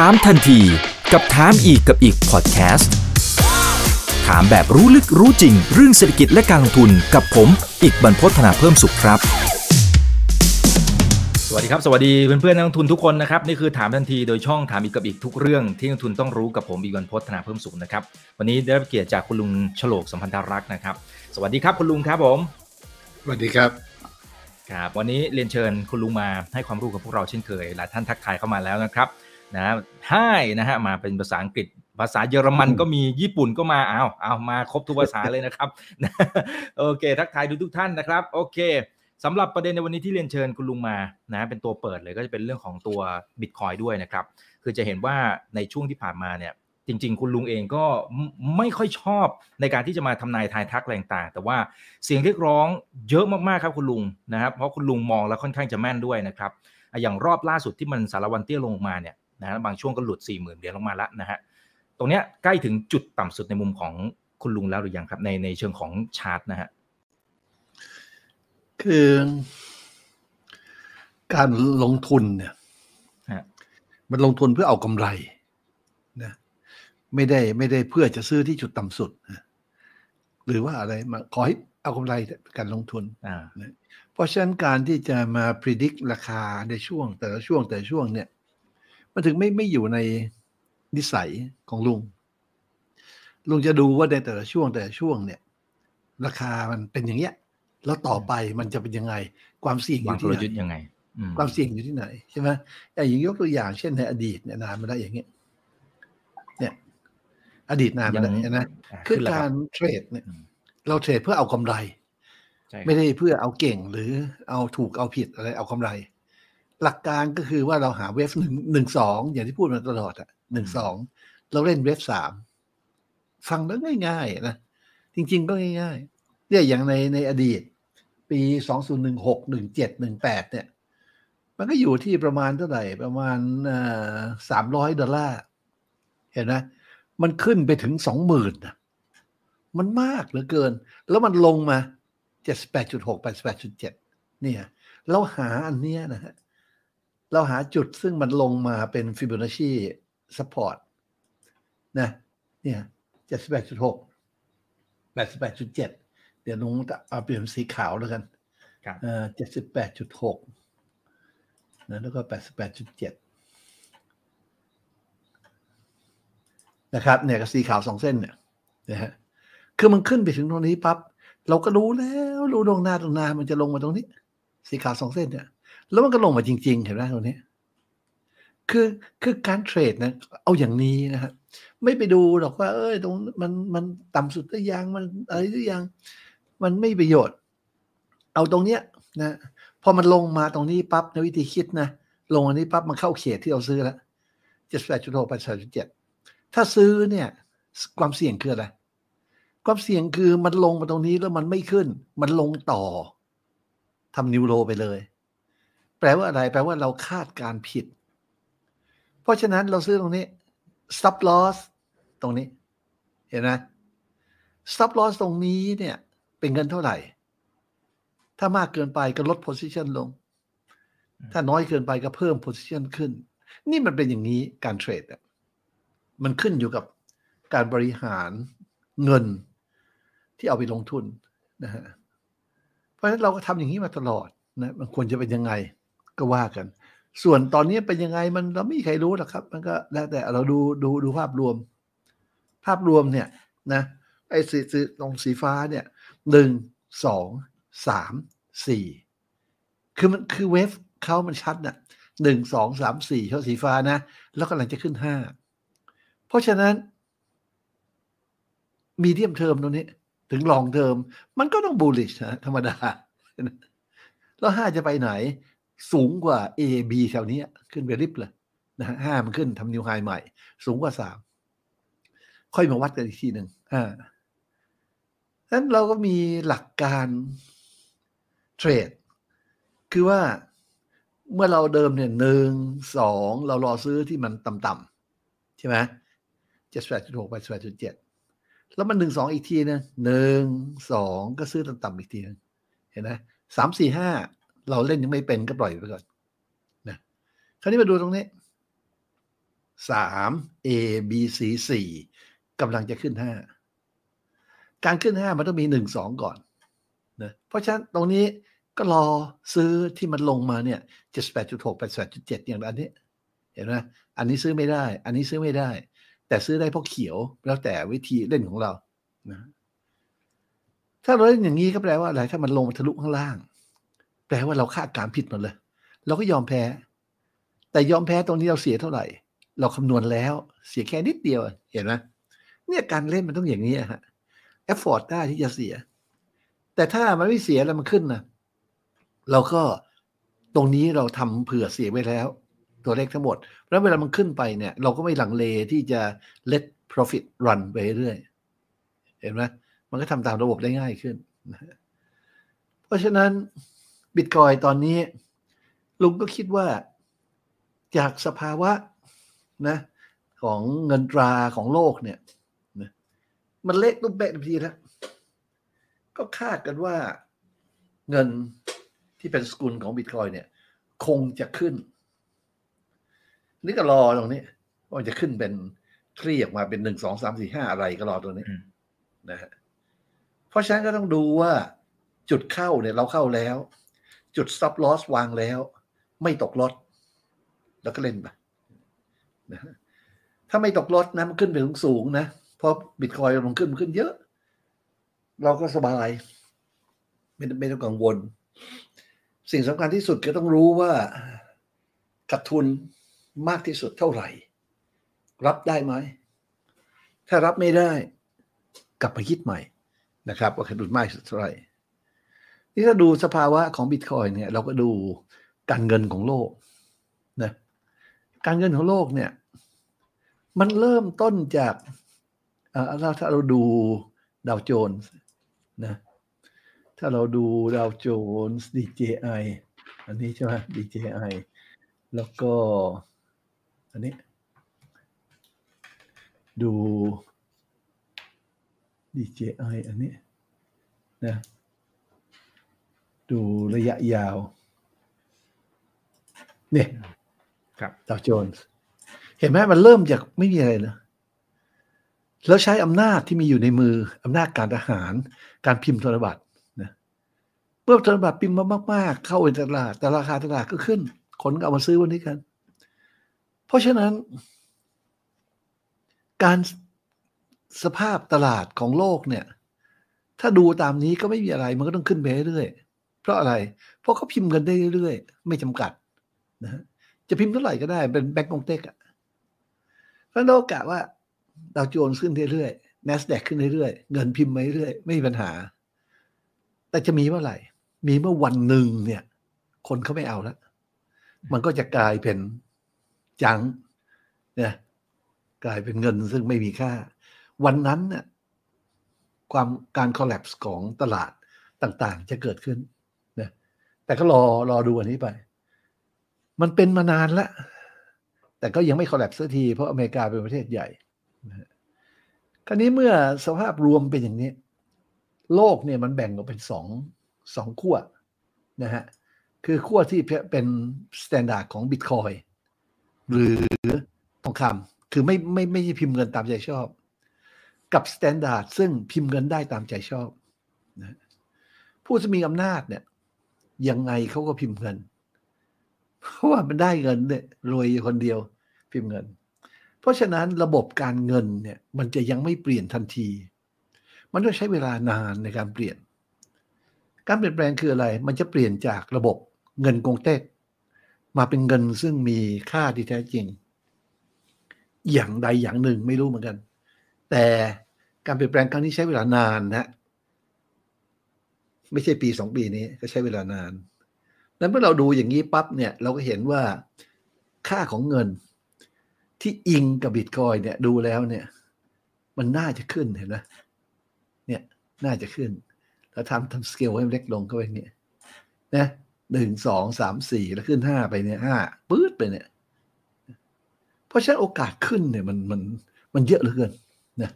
ถามทันทีกับถามอีกกับอีกพอดแคสต์ถามแบบรู้ลึกรู้จริง เรื่องเศรษฐกิจและการลงทุนกับผม อีกบรรพฒนาเพิ่มสุขครับ สวัสดีครับ สวัสดีเพื่อนเพื่อนนักลงทุนทุกคนนะครับนี่คือถามทันทีโดยช่องถามอีกกับอีกทุกเรื่องที่นักลงทุนต้องรู้กับผมอีกบรรพฒนาเพิ่มสุขนะครับวันนี้ได้รับเกียรติจากคุณลุงฉลกสัมพันธรักษ์นะครับ สวัสดีครับคุณลุงครับผมสวัสดีครับครับวันนี้เรียนเชิญคุณลุงมาให้ความรู้กับพวกเราเช่นเคย หลายท่านทักทายเข้ามาแล้วนะครับ นะให้นะฮะมาเป็นภาษาอังกฤษ ภาษาเยอรมันก็มีญี่ปุ่นก็มาเอาเอามาครบทุกภาษาเลยนะครับโอเค ทักทายทุกท่านนะครับ โอเคสำหรับประเด็นในวันนี้ที่เรียนเชิญคุณลุงมานะเป็นตัวเปิดเลยก็จะเป็นเรื่องของตัวบิตคอยด้วยนะครับ คือจะเห็นว่าในช่วงที่ผ่านมาเนี่ยจริง ๆ คุณลุงเองก็ไม่ค่อยชอบในการที่จะมาทำนายทายทักอะไรต่างๆแต่ว่าเสียงเรียกร้องเยอะมากๆครับคุณลุงนะครับเพราะคุณลุงมองแล้วค่อนข้างจะแม่นด้วยนะครับอย่างรอบล่าสุดที่มันสารวันเตี้ยลงมาเนี่ย นะบางช่วงก็หลุด 4 0,000 เหรียญลงมาแล้วนะฮะตรงเนี้ยใกล้ถึงจุดต่ำสุดในมุมของคุณลุงแล้วหรือยังครับในในเชิงของชาร์ตนะฮะคือการลงทุนเนี่ยมันลงทุนเพื่อเอากำไรนะไม่ได้ไม่ได้เพื่อจะซื้อที่จุดต่ำสุดนะหรือว่าอะไรมาขอให้เอากำไรการลงทุนนะเพราะฉะนั้นการที่จะมาพิจิตรราคาในช่วง แต่ละช่วงแต่ละช่วงเนี่ย มันถึงไม่ไม่อยู่ในนิสัยของลุง ลุงจะดูว่าในแต่ละช่วงแต่ละช่วงเนี่ย ราคามันเป็นอย่างเงี้ย แล้วต่อไปมันจะเป็นยังไง ความเสี่ยงอยู่ที่ไหนยังไง ความเสี่ยงอยู่ที่ไหนใช่ไหมอย่างยกตัวอย่างเช่นในอดีตเนี่ยนานมาได้อย่างเงี้ย เนี่ย อดีตนานมาได้นะคือการเทรดเนี่ย เราเทรดเพื่อเอากำไร ไม่ได้เพื่อเอาเก่งหรือเอาถูกเอาผิดอะไรเอากำไร หลักการก็คือว่าเราหาเวฟหนึ่งหนึ่งสองอย่างที่พูดมาตลอดอะหนึ่งสองเราเล่นเวฟสามฟังแล้วง่ายๆนะจริง ๆ ก็ง่ายๆเนี่ยอย่างในในอดีต ปีสองศูนย์หนึ่งหกหนึ่งเจ็ดหนึ่งแปดเนี่ย มันก็อยู่ที่ประมาณเท่าไหร่ประมาณสามร้อยดอลลาร์เห็นไหมมันขึ้นไปถึงสองหมื่นมันมากเหลือเกิน แล้วมันลงมาเจ็ดแปดจุดหกแปดแปดจุดเจ็ดเนี่ยเราหาอันเนี้ยนะฮะ เราหาจุดซึ่งมันลงมาเป็น Fibonacci support นะเนี่ยเจ็ดสิบแปดจุดหกแปดสิบแปดจุดเจ็ดเดี๋ยวนุ้งเอาเปลี่ยนสีขาวแล้วกันเจ็ดสิบแปดจุดหกนะแล้วก็แปดสิบแปดจุดเจ็ดนะครับเนี่ยกับสีขาวสองเส้นเนี่ยนะฮะคือมันขึ้นไปถึงตรงนี้ปั๊บเราก็รู้แล้ว รู้ดวงหน้าตรงหน้ามันจะลงมาตรงนี้ สีขาวสองเส้นเนี่ย แล้วมันก็ลงมาจริง ๆ เห็นไหมตรงนี้ คือคือการเทรดนะ เอาอย่างนี้นะครับไม่ไปดูหรอกว่า เอ้ยตรงมันมันต่ำสุดหรือยังมันอะไรหรือยัง มันไม่ประโยชน์ เอาตรงเนี้ยนะพอมันลงมาตรงนี้ปั๊บในวิธีคิดนะลงอันนี้ปั๊บมันเข้าเขตที่เราซื้อแล้วเจ็ดแปดจุดหกแปดจุดเจ็ดถ้าซื้อเนี่ย ความเสี่ยงคืออะไรความเสี่ยงคือมันลงมาตรงนี้แล้วมันไม่ขึ้น มันลงต่อทำนิวโรไปเลย แปลว่าอะไร แปลว่าเราคาดการผิด เพราะฉะนั้นเราซื้อตรงนี้ stop loss ตรงนี้ เห็นไหม stop loss ตรงนี้เนี่ย เป็นเงินเท่าไหร่ ถ้ามากเกินไปก็ลด position ลง ถ้าน้อยเกินไปก็เพิ่ม position ขึ้น นี่มันเป็นอย่างนี้การเทรดมันขึ้นอยู่กับการบริหารเงินที่เอาไปลงทุนนะฮะ เพราะฉะนั้นเราก็ทำอย่างนี้มาตลอดนะ มันควรจะเป็นยังไง ก็ว่ากัน ส่วนตอนนี้เป็นยังไงมันเราไม่มีใครรู้หรอกครับ มันก็แล้วแต่เราดูดูดูภาพรวม ภาพรวมเนี่ยนะไอ้สีสีตรงสีฟ้าเนี่ยหนึ่งสองสามสี่คือมันคือเวฟเขามันชัดนะ่ะหนึ่งสองสามสี่เขาสีฟ้านะ แล้วกำลังจะขึ้นห้าเพราะฉะนั้นมีเดียมเทอมตรงนี้ ถึงลองเทอมมันก็ต้องบูลลิชนะธรรมดา แล้วห้าจะไปไหน สูงกว่า A B แถวนี้ขึ้นไปริบเลยนะฮะห้ามันขึ้นทำนิวไฮใหม่ สูงกว่าสามค่อยมาวัดกันอีกทีหนึ่งอ่านั้นเราก็มีหลักการเทรด คือว่าเมื่อเราเดิมเนี่ยหนึ่งสองเรารอซื้อที่มันต่ำๆใช่ไหมเจ็ดแปดจุดหกไปแปดจุดเจ็ดแล้วมันหนึ่งสองอีกทีนึงหนึ่งสองก็ซื้อต่ำๆอีกทีนึงเห็นไหมสามสี่ห้า เราเล่นยังไม่เป็นก็ปล่อยไปก่อนนะคราวนี้มาดูตรงนี้สาม A B C สี่กำลังจะขึ้นห้าการขึ้นห้ามันต้องมีหนึ่งสองก่อนนะเพราะฉะนั้นตรงนี้ก็รอซื้อที่มันลงมาเนี่ยเจ็ดแปดจุดหกแปดแปดจุดเจ็ดอย่างอันนี้ เห็นไหมอันนี้ซื้อไม่ได้ อันนี้ซื้อไม่ได้ แต่ซื้อได้เพราะเขียวแล้วแต่วิธีเล่นของเรานะถ้าเราเล่นอย่างนี้ก็แปลว่าอะไรถ้ามันลงมาทะลุข้างล่าง ลว่าเราคาดการผิดหมดเลย เราก็ยอมแพ้ แต่ยอมแพ้ตรงนี้เราเสียเท่าไหร่ เราคำนวณแล้วเสียแค่นิดเดียวเห็นไหมเนี่ยการเล่นมันต้องอย่างนี้ฮะเอฟฟอร์ดได้ที่จะเสีย แต่ถ้ามันไม่เสียแล้วมันขึ้นนะเราก็ตรงนี้เราทำเผื่อเสียไว้แล้ว ตัวเลขทั้งหมด แล้วเวลามันขึ้นไปเนี่ย เราก็ไม่หลังเลที่จะ let profit run ไปเรื่อยเห็นไหมมันก็ทำตามระบบได้ง่ายขึ้น เพราะฉะนั้น บิตคอยตอนนี้ ลุงก็คิดว่า จากสภาวะนะของเงินตราของโลกเนี่ยนะมันเล็กตุ้มเป๊ะทีแล้วก็คาดกันว่าเงินที่เป็นสกุลของบิตคอยเนี่ย คงจะขึ้น นี่ก็รอตรงนี้ว่าจะขึ้นเป็นคลี่ออกมาเป็นหนึ่งสองสามสี่ห้าอะไรก็รอตรงนี้อืมนะฮะเพราะฉะนั้นก็ต้องดูว่าจุดเข้าเนี่ยเราเข้าแล้ว จุด stop loss วางแล้ว ไม่ตกลดแล้วก็เล่นไปนะถ้าไม่ตกลดนะมันขึ้นไปถึงสูงนะเพราะบิตคอยมันขึ้นมันขึ้นเยอะ เราก็สบาย ไม่ไม่ต้องกังวล สิ่งสำคัญที่สุดก็ต้องรู้ว่าขาดทุนมากที่สุดเท่าไหร่ รับได้ไหม ถ้ารับไม่ได้ กลับมาคิดใหม่นะครับ ว่าขาดทุนมากที่สุดเท่าไหร่ นี่ถ้าดูสภาวะของบิตคอยเนี่ย เราก็ดูการเงินของโลกนะการเงินของโลกเนี่ย มันเริ่มต้นจากเอ่อเราถ้าเราดูดาวโจนส์นะถ้าเราดูดาวโจนส์ DJI อันนี้ใช่ไหม DJI แล้วก็ อันนี้ ดู DJI อันนี้นะ ดูระยะยาว เนี่ยครับดาวโจนส์เห็นไหมมันเริ่มจากไม่มีอะไรนะแล้วใช้อำนาจที่มีอยู่ในมืออำนาจการทหาร การพิมพ์ธนบัตรนะเมื่อธนบัตรพิมพ์มามาก ๆ เข้าไปตลาดแต่ราคาตลาดก็ขึ้น คนก็เอามาซื้อวันนี้กัน เพราะฉะนั้น การสภาพตลาดของโลกเนี่ย ถ้าดูตามนี้ก็ไม่มีอะไร มันก็ต้องขึ้นไปเรื่อยๆ เพราะอะไร เพราะเขาพิมพ์กันได้เรื่อยๆ ไม่จำกัดนะฮะจะพิมพ์เท่าไหร่ก็ได้เป็นแบงก์กงเต็กอะเพราะฉะนั้นเรากะว่าดาวโจนส์ขึ้นเรื่อยๆ NASDAQ ขึ้นเรื่อยๆ เงินพิมพ์มาเรื่อยๆ ไม่มีปัญหา แต่จะมีเมื่อไหร่ มีเมื่อวันหนึ่งเนี่ย คนเขาไม่เอาแล้ว มันก็จะกลายเป็นจังเนี่ยกลายเป็นเงินซึ่งไม่มีค่า วันนั้นเนี่ยความการ collapse ของตลาดต่างๆ จะเกิดขึ้น แต่ก็รอรอดูอันนี้ไป มันเป็นมานานแล้วแต่ก็ยังไม่ collapse สักที เพราะอเมริกาเป็นประเทศใหญ่คราวนี้เมื่อสภาพรวมเป็นอย่างนี้ โลกเนี่ยมันแบ่งออกเป็นสองสองขั้วนะฮะคือขั้วที่เป็น standard ของบิตคอยหรือทองคำคือไม่ไม่ไม่ใช่พิมพ์เงินตามใจชอบ กับ standard ซึ่งพิมพ์เงินได้ตามใจชอบนะผู้ที่มีอำนาจเนี่ย ยังไงเขาก็พิมพ์เงิน เพราะว่ามันได้เงินเนี่ยรวยอยู่คนเดียวพิมพ์เงิน เพราะฉะนั้นระบบการเงินเนี่ยมันจะยังไม่เปลี่ยนทันที มันต้องใช้เวลานานในการเปลี่ยน การเปลี่ยนแปลงคืออะไร มันจะเปลี่ยนจากระบบเงินกงเต็กมาเป็นเงินซึ่งมีค่าที่แท้จริง อย่างใดอย่างหนึ่งไม่รู้เหมือนกัน แต่การเปลี่ยนแปลงครั้งนี้ใช้เวลานานนะ ไม่ใช่ปีสองปีนี้ก็ใช้เวลานานนั้นเมื่อเราดูอย่างนี้ปั๊บเนี่ย เราก็เห็นว่าค่าของเงินที่อิงกับบิตคอยเนี่ยดูแล้วเนี่ย มันน่าจะขึ้นเห็นไหมเนี่ยน่าจะขึ้น แล้วทำทำสเกลให้มันเล็กลงก็ไปเนี่ยนะหนึ่งสองสามสี่แล้วขึ้นห้าไปเนี่ยห้าปื๊ดไปเนี่ย เพราะฉะนั้นโอกาสขึ้นเนี่ยมันมันมันเยอะเหลือเกินนะ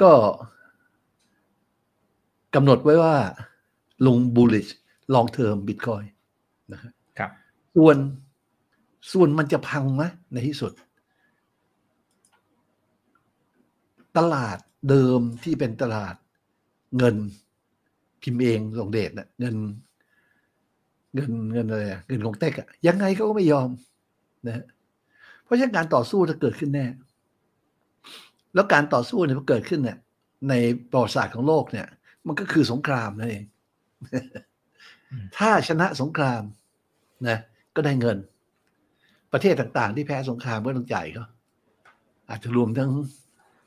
ก็ กำหนดไว้ว่าลง bullish long term bitcoin นะครับครับ ส่วนส่วนมันจะพังไหมในที่สุด ตลาดเดิมที่เป็นตลาดเงินพิมพ์เองส่งเดชนะเงิน เงินเงินอะไรเงินของเต็กอะยังไงเขาก็ไม่ยอมนะเพราะฉะนั้นการต่อสู้จะเกิดขึ้นแน่ แล้วการต่อสู้เนี่ยมันเกิดขึ้นเนี่ยในประวัติศาสตร์ของโลกเนี่ย มันก็คือสงครามนั่นเอง ถ้าชนะสงครามนะก็ได้เงิน ประเทศต่างๆ ที่แพ้สงครามก็ต้องจ่ายเขาอาจจะรวมทั้ง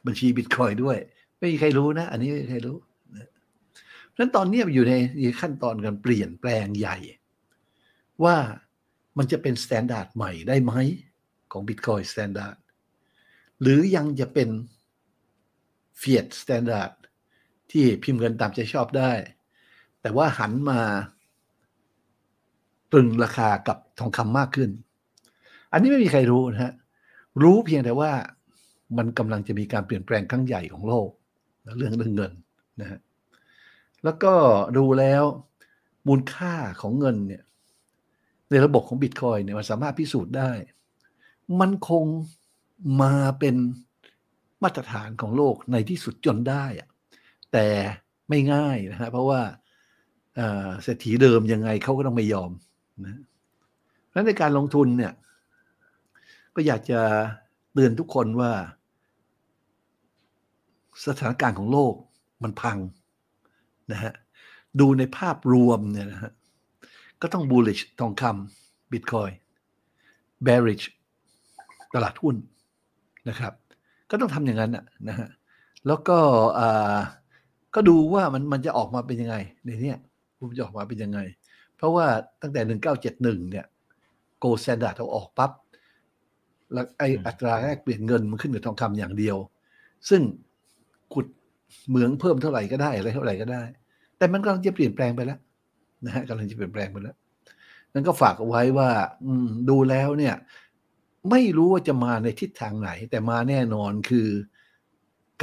บัญชีบิตคอยด้วย ไม่มีใครรู้นะ อันนี้ไม่มีใครรู้นะเพราะฉะนั้นตอนนี้อยู่ในขั้นตอนการเปลี่ยนแปลงใหญ่ ว่ามันจะเป็น standard ใหม่ได้ไหม ของ Bitcoin standardหรือยังจะเป็นเฟี ที่พิมพ์เงินตามใจชอบได้ แต่ว่าหันมาตรึงราคากับทองคำมากขึ้น อันนี้ไม่มีใครรู้นะฮะ รู้เพียงแต่ว่ามันกำลังจะมีการเปลี่ยนแปลงครั้งใหญ่ของโลกเรื่องเรื่องเงินนะฮะ แล้วก็ดูแล้วมูลค่าของเงินเนี่ยในระบบของบิตคอยเนี่ยมันสามารถพิสูจน์ได้ มันคงมาเป็นมาตรฐานของโลกในที่สุดจนได้อะ แต่ไม่ง่ายนะฮะเพราะว่าเศรษฐีเดิมยังไงเขาก็ต้องไม่ยอมนะเพราะในการลงทุนเนี่ย ก็อยากจะเตือนทุกคนว่า สถานการณ์ของโลกมันพังนะฮะดูในภาพรวมเนี่ยนะฮะก็ต้อง bullish ทองคำ Bitcoin bearish ตลาดหุ้นนะครับ ก็ต้องทำอย่างนั้นนะฮะแล้วก็ ก็ดูว่ามันมันจะออกมาเป็นยังไงในนี้มันจะออกมาเป็นยังไง เพราะว่าตั้งแต่ 1971 เนี่ย gold standard เอาออกปั๊บแล้วไอ้อัตราแลกเปลี่ยนเงินมันขึ้นกับทองคำอย่างเดียว ซึ่งขุดเหมืองเพิ่มเท่าไหร่ก็ได้อะไรเท่าไหร่ก็ได้ แต่มันกำลังจะเปลี่ยนแปลงไปแล้วนะฮะกำลังจะเปลี่ยนแปลงไปแล้วนั่นก็ฝากเอาไว้ว่า อืมดูแล้วเนี่ย ไม่รู้ว่าจะมาในทิศทางไหน แต่มาแน่นอนคือ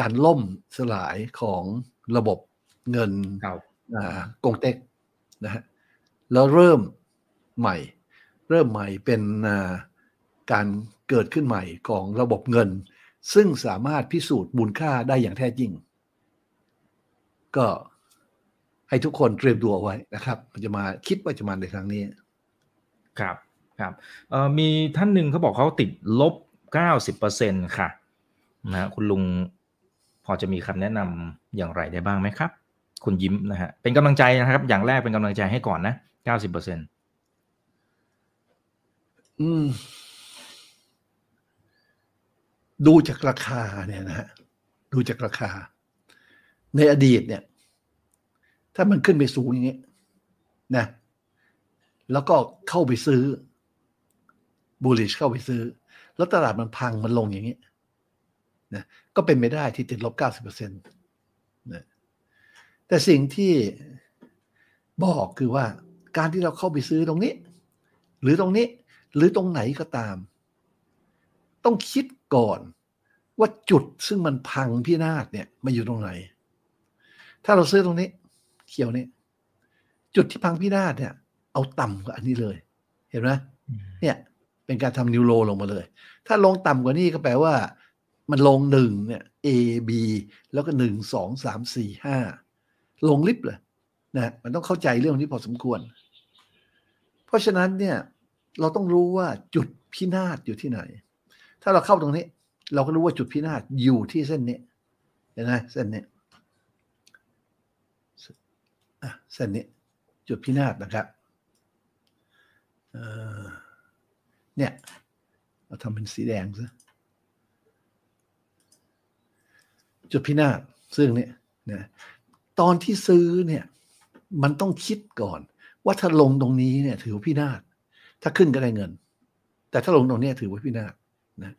การล่มสลายของ ระบบเงินกงเต็กนะฮะแล้วเริ่มใหม่ เริ่มใหม่เป็นการเกิดขึ้นใหม่ของระบบเงิน ซึ่งสามารถพิสูจน์มูลค่าได้อย่างแท้จริง ก็ให้ทุกคนเตรียมตัวไว้นะครับมันจะมาคิดว่าจะมาในครั้งนี้ ครับครับมีท่านหนึ่งเขาบอกเขาติดลบเก้าสิบเปอร์เซ็นค่ะนะคุณลุง พอจะมีคำแนะนำอย่างไรได้บ้างไหมครับ คุณยิ้มนะฮะเป็นกำลังใจนะครับ อย่างแรกเป็นกำลังใจให้ก่อนนะเก้าสิบเปอร์เซ็นต์ดูจากราคาเนี่ยนะฮะดูจากราคา ในอดีตเนี่ย ถ้ามันขึ้นไปสูงอย่างนี้นะ แล้วก็เข้าไปซื้อบูลลิชเข้าไปซื้อ แล้วตลาดมันพังมันลงอย่างนี้นะ ก็เป็นไม่ได้ที่ติดลบ 90%นะแต่สิ่งที่บอกคือว่าการที่เราเข้าไปซื้อตรงนี้ หรือตรงนี้หรือตรงไหนก็ตาม ต้องคิดก่อนว่าจุดซึ่งมันพังพินาศเนี่ยมาอยู่ตรงไหน ถ้าเราซื้อตรงนี้ เขียวนี้จุดที่พังพินาศเนี่ย เอาต่ำกว่าอันนี้เลย เห็นไหมเนี่ย เป็นการทำนิวโรลงมาเลย ถ้าลงต่ำกว่านี้ก็แปลว่า มันลงหนึ่งเนี่ย A B แล้วก็หนึ่งสองสามสี่ห้าลงลิฟต์เลยนะมันต้องเข้าใจเรื่องนี้พอสมควร เพราะฉะนั้นเนี่ยเราต้องรู้ว่าจุดพินาศอยู่ที่ไหน ถ้าเราเข้าตรงนี้ เราก็รู้ว่าจุดพินาศอยู่ที่เส้นนี้เห็นไหมเส้นนี้เส้นนี้จุดพินาศนะครับเนี่ยเราทำเป็นสีแดงซะ จุดพินาศซึ่งเนี่ยนะตอนที่ซื้อเนี่ยมันต้องคิดก่อน ว่าถ้าลงตรงนี้เนี่ย ถือว่าพินาศถ้าขึ้นก็ได้เงิน แต่ถ้าลงตรงนี้ถือว่าพินาศนะ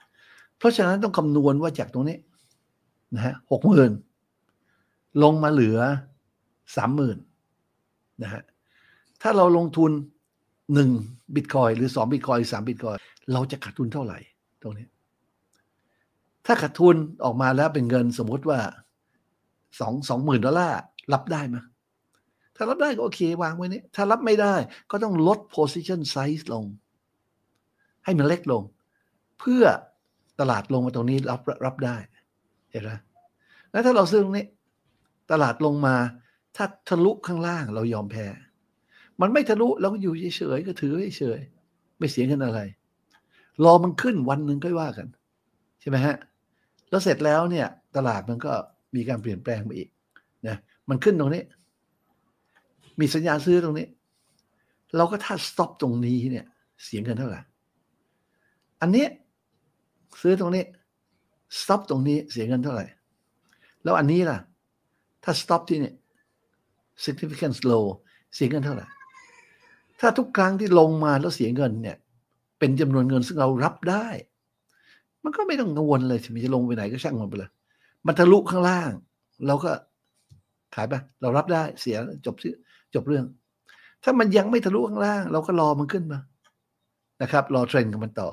เพราะฉะนั้นต้องคำนวณว่าจากตรงนี้นะฮะหกหมื่นลงมาเหลือสามหมื่นนะฮะถ้าเราลงทุนหนึ่งบิตคอยหรือสองบิตคอยหรือสามบิตคอยเราจะขาดทุนเท่าไหร่ ตรงนี้ ถ้าขาดทุนออกมาแล้วเป็นเงินสมมติว่าสองสองหมื่นดอลลาร์รับได้ไหมถ้ารับได้ก็โอเควางไว้นี้ถ้ารับไม่ได้ก็ต้องลด position size ลง ให้มันเล็กลง เพื่อตลาดลงมาตรงนี้รับรับได้ เห็นไหมแล้วถ้าเราซื้อตรงนี้ ตลาดลงมา ถ้าทะลุข้างล่างเรายอมแพ้ มันไม่ทะลุเราก็อยู่เฉยๆก็ถือเฉยๆไม่เสียเงินอะไร รอมันขึ้นวันหนึ่งก็ว่ากัน ใช่ไหมฮะ แล้วเสร็จแล้วเนี่ยตลาดมันก็มีการเปลี่ยนแปลงไปอีกนะมันขึ้นตรงนี้ มีสัญญาณซื้อตรงนี้ เราก็ถ้า stop ตรงนี้เนี่ย เสียเงินเท่าไหร่อันนี้ซื้อตรงนี้ stop ตรงนี้เสียเงินเท่าไหร่ แล้วอันนี้ล่ะ ถ้า stop ที่เนี่ย significant low เสียเงินเท่าไหร่ ถ้าทุกครั้งที่ลงมาแล้วเสียเงินเนี่ย เป็นจำนวนเงินซึ่งเรารับได้ มันก็ไม่ต้องกังวลเลยมันจะลงไปไหนก็ช่างมันไปเลย มันทะลุข้างล่าง เราก็ขายไปเรารับได้เสียจบจบเรื่อง ถ้ามันยังไม่ทะลุข้างล่าง เราก็รอมันขึ้นมานะครับ รอเทรนด์กับมันต่อ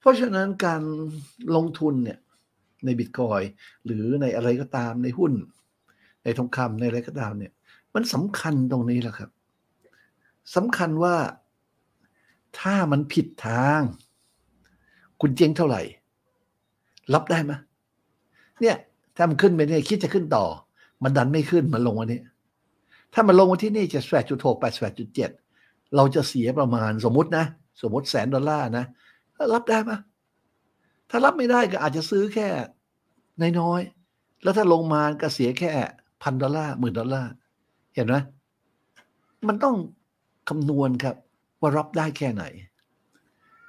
เพราะฉะนั้นการลงทุนเนี่ยในบิตคอยหรือในอะไรก็ตามในหุ้น ในทองคำในอะไรก็ตามเนี่ย มันสำคัญตรงนี้แหละครับสำคัญว่าถ้ามันผิดทาง คุณเจ๊งเท่าไหร่ รับได้ไหมเนี่ยถ้ามันขึ้นไปเนี่ยคิดจะขึ้นต่อ มันดันไม่ขึ้นมันลงวันนี้ ถ้ามันลงมาที่นี่จะแปดจุดหกแปดแปดจุดเจ็ดเราจะเสียประมาณสมมตินะ สมมติแสนดอลลาร์นะรับได้ไหมถ้ารับไม่ได้ก็อาจจะซื้อแค่น้อยๆแล้วถ้าลงมาก็เสียแค่พันดอลลาร์หมื่นดอลลาร์เห็นไหมมันต้องคำนวณครับว่ารับได้แค่ไหน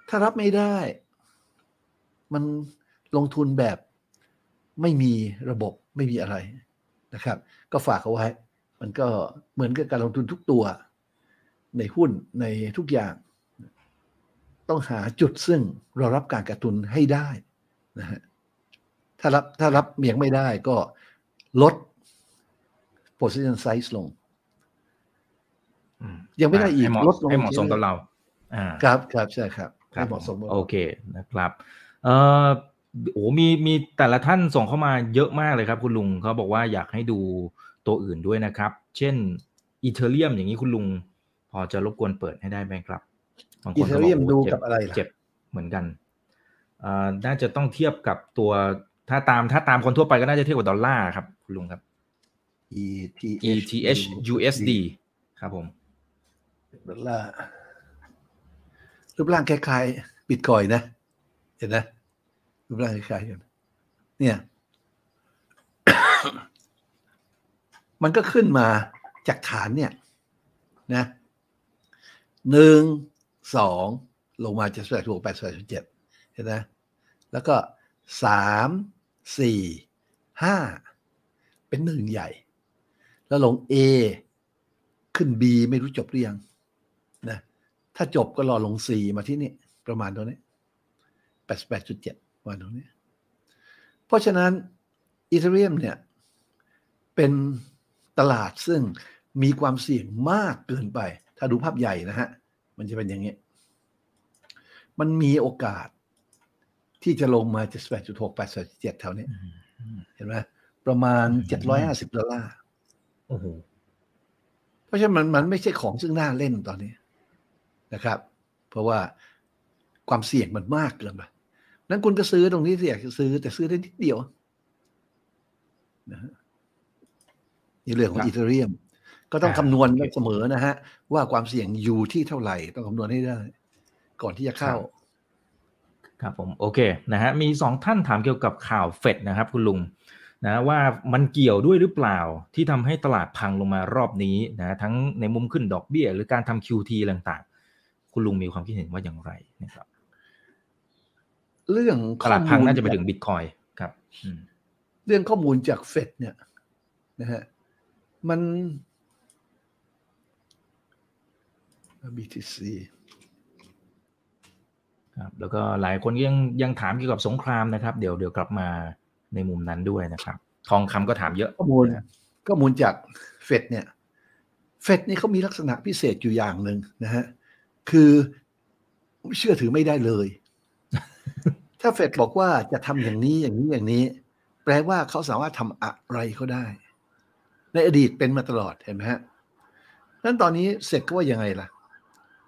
ถ้ารับไม่ได้ มันลงทุนแบบไม่มีระบบไม่มีอะไรนะครับ ก็ฝากเอาไว้ มันก็เหมือนกับการลงทุนทุกตัวในหุ้นในทุกอย่าง ต้องหาจุดซึ่งเรารับการกระตุนให้ได้นะฮะถ้ารับถ้ารับเมียงไม่ได้ก็ลด position size ลงยังไม่ได้อีกลดลงให้เหมาะสมกับเราอ่าครับครับใช่ครับครัให้บเหมาะสมกับโอเคนะครับ เอ่อโอ้มีมีแต่ละท่านส่งเข้ามาเยอะมากเลยครับ คุณลุงเขาบอกว่าอยากให้ดูตัวอื่นด้วยนะครับ เช่นอีเทเรียมอย่างนี้คุณลุง พอจะรบกวนเปิดให้ได้ไหมครับบางคอีนเทก็บเรียอกมโอ้ดูเจ็บกับอะไรล่ะเจ็บเหมือนกันเอ่อน่าจะต้องเทียบกับตัวถ้าตามถ้าตามคนทั่วไปก็น่าจะเทียบกับดอลลาร์ครับ คุณลุงครับ ETH ETH USD ครับผมดอลลาร์รูปร่างคล้ายๆบิตคอยนะ เห็นนะ รูปร่างคล้ายๆกันเนี่ย มันก็ขึ้นมาจากฐานเนี่ย นะหนึ่งสองลงมาจะแปดหกแปดแปดเจ็ดเห็นไหมแล้วก็สามสี่ห้าเป็นหนึ่งใหญ่ แล้วลง A ขึ้น B ไม่รู้จบหรือยังนะถ้าจบก็รอลง C มาที่นี่ ประมาณตรงนี้แปดแปดจุดเจ็ด วันตรงนี้ เพราะฉะนั้นอีเทเรียมเนี่ยเป็นตลาดซึ่งมีความเสี่ยงมากเกินไป ถ้าดูภาพใหญ่นะฮะ มันจะเป็นอย่างนี้ มันมีโอกาสที่จะลงมาจะแปดจุดหกแปดจุดเจ็ดแถวนี้ เห็นไหมประมาณเจ็ดร้อยห้าสิบดอลลาร์โอ้โหเพราะฉะนั้นมันมันไม่ใช่ของซึ่งน่าเล่นตอนนี้นะครับ เพราะว่าความเสี่ยงมันมากเกินไป นั้นคุณก็ซื้อตรงนี้ที่อยากจะซื้อ แต่ซื้อได้นิดเดียวนะฮะนี่เรื่องขอคงรับอีเทเรียม ก็ต้องอ่าคำนวณโอเคเสมอนะฮะ ว่าความเสี่ยงอยู่ที่เท่าไหร่ ต้องคำนวณให้ได้ ก่อนที่จะเข้า ครับผมโอเคนะฮะมีสองท่านถามเกี่ยวกับข่าวเฟดนะครับ คุณลุงนะว่ามันเกี่ยวด้วยหรือเปล่าที่ทำให้ตลาดพังลงมารอบนี้นะทั้งในมุมขึ้นดอกเบี้ย หรือการทำ QT อะไรต่างๆ คุณลุงมีความคิดเห็นว่าอย่างไรนะครับ เรื่องตลาดพังข้อมูลน่าจะไปถึงบิตคอยครับอืมเรื่องข้อมูลจากเฟดเนี่ยนะฮะมัน BTC ครับแล้วก็หลายคนยังยังถามเกี่ยวกับสงครามนะครับ เดี๋ยวเดี๋ยวกลับมาในมุมนั้นด้วยนะครับ ทองคำก็ถามเยอะข้อมูลนะข้อมูลจากเฟดเนี่ยเฟดนี่เขามีลักษณะพิเศษอยู่อย่างหนึ่งนะฮะคือเชื่อถือไม่ได้เลย ถ้าเฟดบอกว่าจะทำอย่างนี้อย่างนี้อย่างนี้ แปลว่าเขาสามารถทำอะไรเขาได้ ในอดีตเป็นมาตลอดเห็นไหมฮะนั้นตอนนี้เสร็จก็ว่ายังไงล่ะ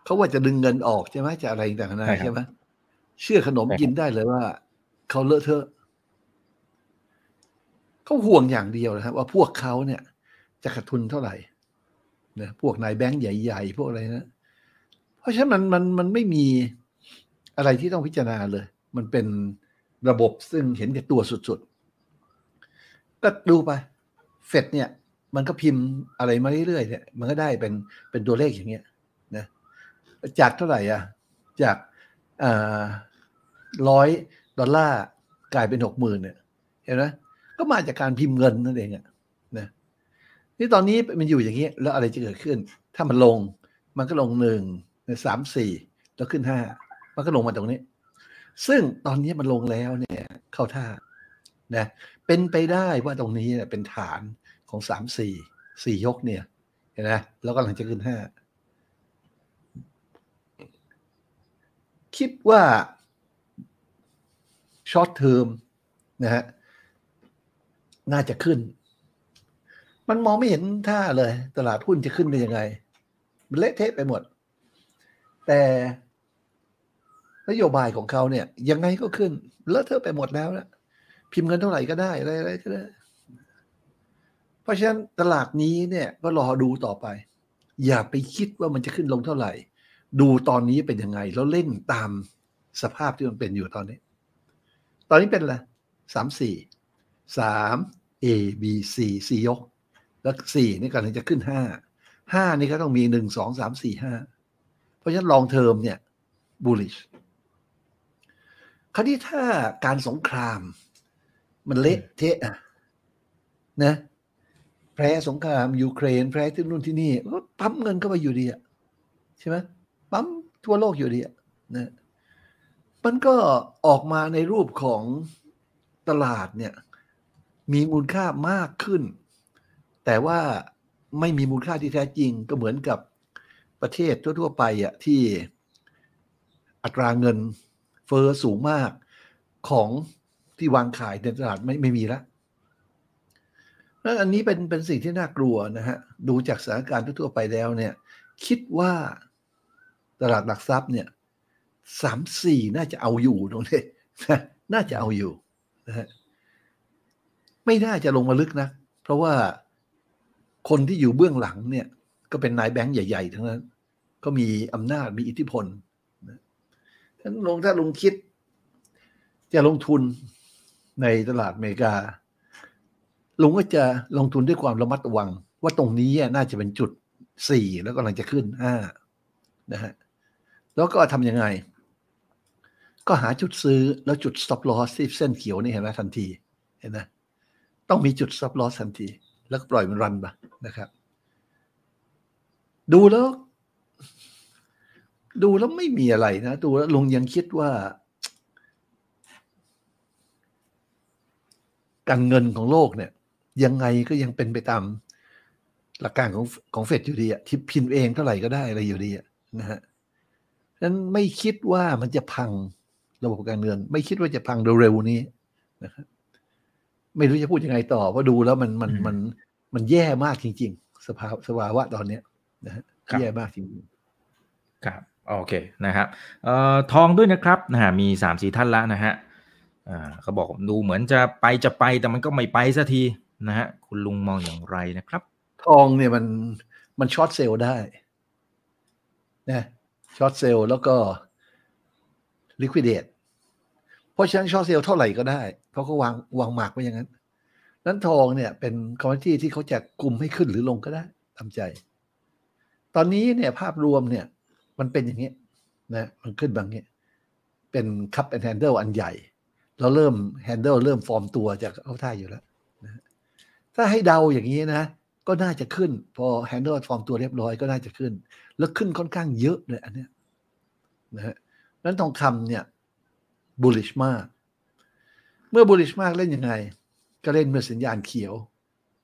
เขาว่าจะดึงเงินออกใช่ไหมจะอะไรต่างๆนาใช่นาครับใช่ไหมเชื่อขนมใช่ครับกินได้เลยว่าเขาเลอะเทอะเขาห่วงอย่างเดียวนะครับ ว่าพวกเขาเนี่ย จะขาดทุนเท่าไหร่นะพวกนายแบงก์ใหญ่ ๆ พวกอะไรนะ เพราะฉะนั้นมันมันมันไม่มี อะไรที่ต้องพิจารณาเลย มันเป็นระบบซึ่งเห็นแก่ตัวสุดๆ ก็ดูไปเฟดเนี่ย มันก็พิมพ์อะไรมาเรื่อยๆเนี่ย มันก็ได้เป็นเป็นตัวเลขอย่างเงี้ยนะจากเท่าไหร่อะ จากร้อยดอลลาร์กลายเป็นหกหมื่นเนี่ยเห็นไหมก็มาจากการพิมพ์เงินนั่นเองอะนะนี่ตอนนี้มันอยู่อย่างนี้ แล้วอะไรจะเกิดขึ้น ถ้ามันลง มันก็ลงหนึ่งสามสี่แล้วขึ้นห้า มันก็ลงมาตรงนี้ ซึ่งตอนนี้มันลงแล้วเนี่ยเข้าท่านะเป็นไปได้ว่าตรงนี้เนี่ยเป็นฐานของสามสี่สี่ยกเนี่ยเห็นไหมแล้วก็หลังจะขึ้นห้าคิดว่าช็อตเทอมนะฮะน่าจะขึ้น มันมองไม่เห็นท่าเลย ตลาดหุ้นจะขึ้นได้ยังไง มันเละเทะไปหมด แต่ นโยบายของเขาเนี่ย ยังไงก็ขึ้นเลอะเทอะไปหมดแล้วนะพิมพ์เงินเท่าไหร่ก็ได้อะไรอะไรก็ได้ เพราะฉะนั้นตลาดนี้เนี่ยก็รอดูต่อไป อย่าไปคิดว่ามันจะขึ้นลงเท่าไหร่ ดูตอนนี้เป็นยังไง แล้วเล่นตามสภาพที่มันเป็นอยู่ตอนนี้ ตอนนี้เป็นอะไรสามสี่สาม A B C สี่ยก แล้วสี่นี่กำลังจะขึ้นห้าห้านี่ก็ต้องมีหนึ่งสองสามสี่ห้าเพราะฉะนั้นลองเทอมเนี่ย bullish คราวนี้ถ้าการสงคราม มันเละเทะอะนะ แพ้สงครามยูเครน แพ้ที่นู่นที่นี่ก็ปั๊มเงินเข้าไปอยู่ดีอะใช่ไหมปั๊มทั่วโลกอยู่ดีอะนะมันก็ออกมาในรูปของตลาดเนี่ย มีมูลค่ามากขึ้น แต่ว่าไม่มีมูลค่าที่แท้จริงก็เหมือนกับประเทศทั่ว ๆ ไปอะที่อัตราเงิน เฟอ้อสูงมากของที่วางขายในตลาดไม่ไม่มีแล้วแล้วอันนี้เป็นเป็นสิ่งที่น่ากลัวนะฮะ ดูจากสถานการณ์ทั่วไปแล้วเนี่ย คิดว่าตลาดหลักทรัพย์เนี่ยสามสี่น่าจะเอาอยู่ตรงนี้น่าจะเอาอยู่นะฮะไม่น่าจะลงมาลึกนะ เพราะว่าคนที่อยู่เบื้องหลังเนี่ย ก็เป็นนายแบงก์ใหญ่ ๆ ทั้งนั้น ก็มีอำนาจมีอิทธิพล ถ้าลงถ้าลงคิด จะลงทุนในตลาดอเมริกา ลุงก็จะลงทุนด้วยความระมัดระวัง ว่าตรงนี้น่าจะเป็นจุดสี่แล้วกำลังจะขึ้นห้านะฮะแล้วก็ทำยังไง ก็หาจุดซื้อแล้วจุด stop loss ที่เส้นเขียวนี่เห็นไหมทันทีเห็นไหมต้องมีจุด stop loss ทันที แล้วก็ปล่อยมันรันไปนะครับ ดูแล้ว ดูแล้วไม่มีอะไรนะ ดูแล้วลุงยังคิดว่า การเงินของโลกเนี่ย ยังไงก็ยังเป็นไปตามหลักการของของเฟดอยู่ดีอะที่พิมพ์เองเท่าไหร่ก็ได้อะไรอยู่ดีอะนะฮะฉะนั้นไม่คิดว่ามันจะพังระบบการเงิน ไม่คิดว่าจะพังเร็วๆนี้นะครับไม่รู้จะพูดยังไงต่อเพราะดูแล้วมันมันมันมันแย่มากจริง ๆ สภาสภาวะตอนเนี้ยนะฮะแย่มากจริงครับ โอเคนะครับออทองด้วยนะครับนะฮะมีสามสี่ท่านละนะฮะเขาบอกดูเหมือนจะไปจะไปแต่มันก็ไม่ไปสักทีนะฮะคุณลุงมองอย่างไรนะครับ ทองเนี่ยมันมันช็อตเซลล์ได้นะ short sell แล้วก็ liquidate เพราะฉะนั้น short sell เท่าไหร่ก็ได้เพราะเขาวางวางหมากไว้อย่างนั้นนั้นทองเนี่ยเป็น commodity ที่เขาจะกุมให้ขึ้นหรือลงก็ได้ตามใจ ตอนนี้เนี่ยภาพรวมเนี่ย มันเป็นอย่างนี้นะมันขึ้นบางนี้ เป็น cup and handle อันใหญ่ เราเริ่ม handle เริ่มฟอร์มตัวจากเอาท่าอยู่แล้วนะถ้าให้เดาอย่างนี้นะ ก็น่าจะขึ้น พอแฮนเดิลฟอร์มตัวเรียบร้อยก็น่าจะขึ้น แล้วขึ้นค่อนข้างเยอะเลยอันเนี้ยนะฮะนั้นทองคำเนี่ย bullish มาก เมื่อ bullish มากเล่นยังไง ก็เล่นเมื่อสัญญาณเขียว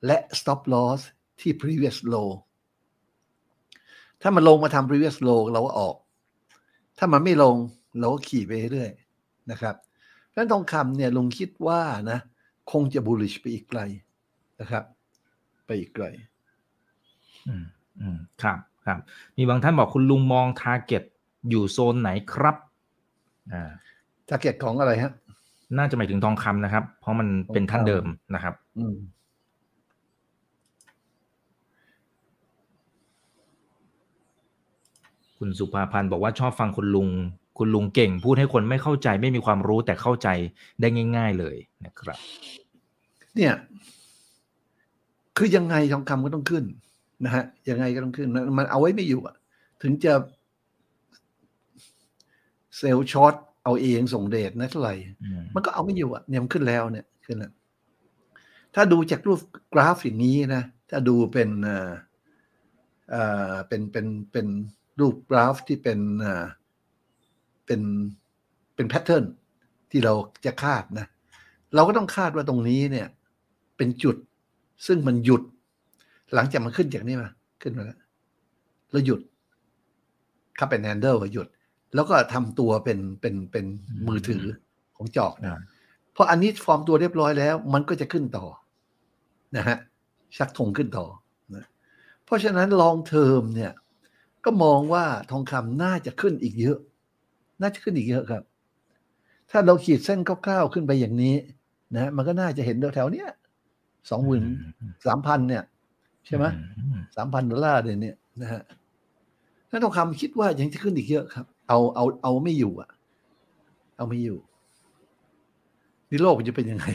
และ stop loss ที่ previous low ถ้ามันลงมาทำ previous low เราก็ออก ถ้ามันไม่ลงเราก็ขี่ไปเรื่อยๆนะครับดังนั้นทองคำเนี่ยลงคิดว่านะ คงจะ bullish ไปอีกไกลนะครับ ไปอีกไกล อืมอืมครับครับ มีบางท่านบอกคุณลุงมอง target อยู่โซนไหนครับ อ่า target ของอะไรฮะ น่าจะหมายถึงทองคำนะครับ เพราะมันเป็นท่านเดิมนะครับ อืม คุณสุภาพันธ์บอกว่าชอบฟังคุณลุง คุณลุงเก่ง พูดให้คนไม่เข้าใจไม่มีความรู้แต่เข้าใจได้ง่าย ๆเลยนะครับ เนี่ย คือยังไงทองคำก็ต้องขึ้นนะฮะยังไงก็ต้องขึ้นมันมันเอาไว้ไม่อยู่อะถึงจะเซลล์ช็อตเอาเองส่งเดทนะเท่าไหร่อืมมันก็เอาไม่อยู่อะเนี่ยมันขึ้นแล้วเนี่ยขึ้นแล้วถ้าดูจากรูปกราฟอย่างนี้นะ ถ้าดูเป็นเอ่อเอ่อเป็นเป็นเป็น รูปกราฟที่เป็นเอ่อเป็นเป็น pattern ที่เราจะคาดนะ เราก็ต้องคาดว่าตรงนี้เนี่ย เป็นจุดซึ่งมันหยุด หลังจากมันขึ้นจากนี้มา ขึ้นมาแล้วแล้วหยุด cup เป็น handle หยุด แล้วก็ทำตัวเป็นเป็นเป็นมือถือของจอกนะอ่าพออันนี้ฟอร์มตัวเรียบร้อยแล้ว มันก็จะขึ้นต่อนะฮะชักธงขึ้นต่อนะเพราะฉะนั้นลองเทอมเนี่ย ก็มองว่าทองคำน่าจะขึ้นอีกเยอะ น่าจะขึ้นอีกเยอะครับ ถ้าเราขีดเส้นคร่าวๆขึ้นไปอย่างนี้ นะ มันก็น่าจะเห็นแถวๆเนี้ยสองหมื่นสามพันเนี่ย ใช่ไหมอืมสามพันดอลลาร์เดือนเนี่ยนะฮะแล้วทองคำคิดว่ายังจะขึ้นอีกเยอะครับ เอาเอาเอาไม่อยู่อะเอาไม่อยู่นี่โลกมันจะเป็นยังไง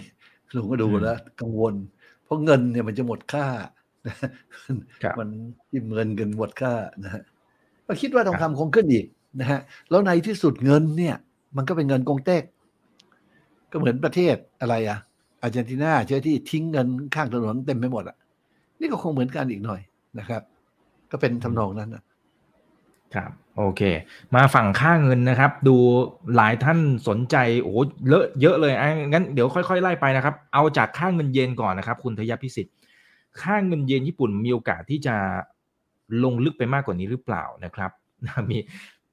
ลุงก็ดูแล้วกังวล เพราะเงินเนี่ยมันจะหมดค่านะครับมันจิ้มเงินกันหมดค่านะฮะ ก็คิดว่าทองคำคงขึ้นอีกนะฮะแล้วในที่สุดเงินเนี่ย มันก็เป็นเงินกงเต็ก ก็เหมือนประเทศอะไรอะอาร์เจนตินาเชื่อที่ทิ้งเงินข้างถนนเต็มไปหมดอะนี่ก็คงเหมือนกันอีกหน่อยนะครับ ก็เป็นทำนองนั้นนะครับโอเค มาฝั่งค่าเงินนะครับ ดูหลายท่านสนใจโอ้โหเลอะเยอะเลยอะงั้นเดี๋ยวค่อยๆไล่ไปนะครับ เอาจากค่าเงินเยนก่อนนะครับ คุณทยพิสิทธิ์ ค่าเงินเยนญี่ปุ่นมีโอกาสที่จะ ลงลึกไปมากกว่านี้หรือเปล่านะครับมี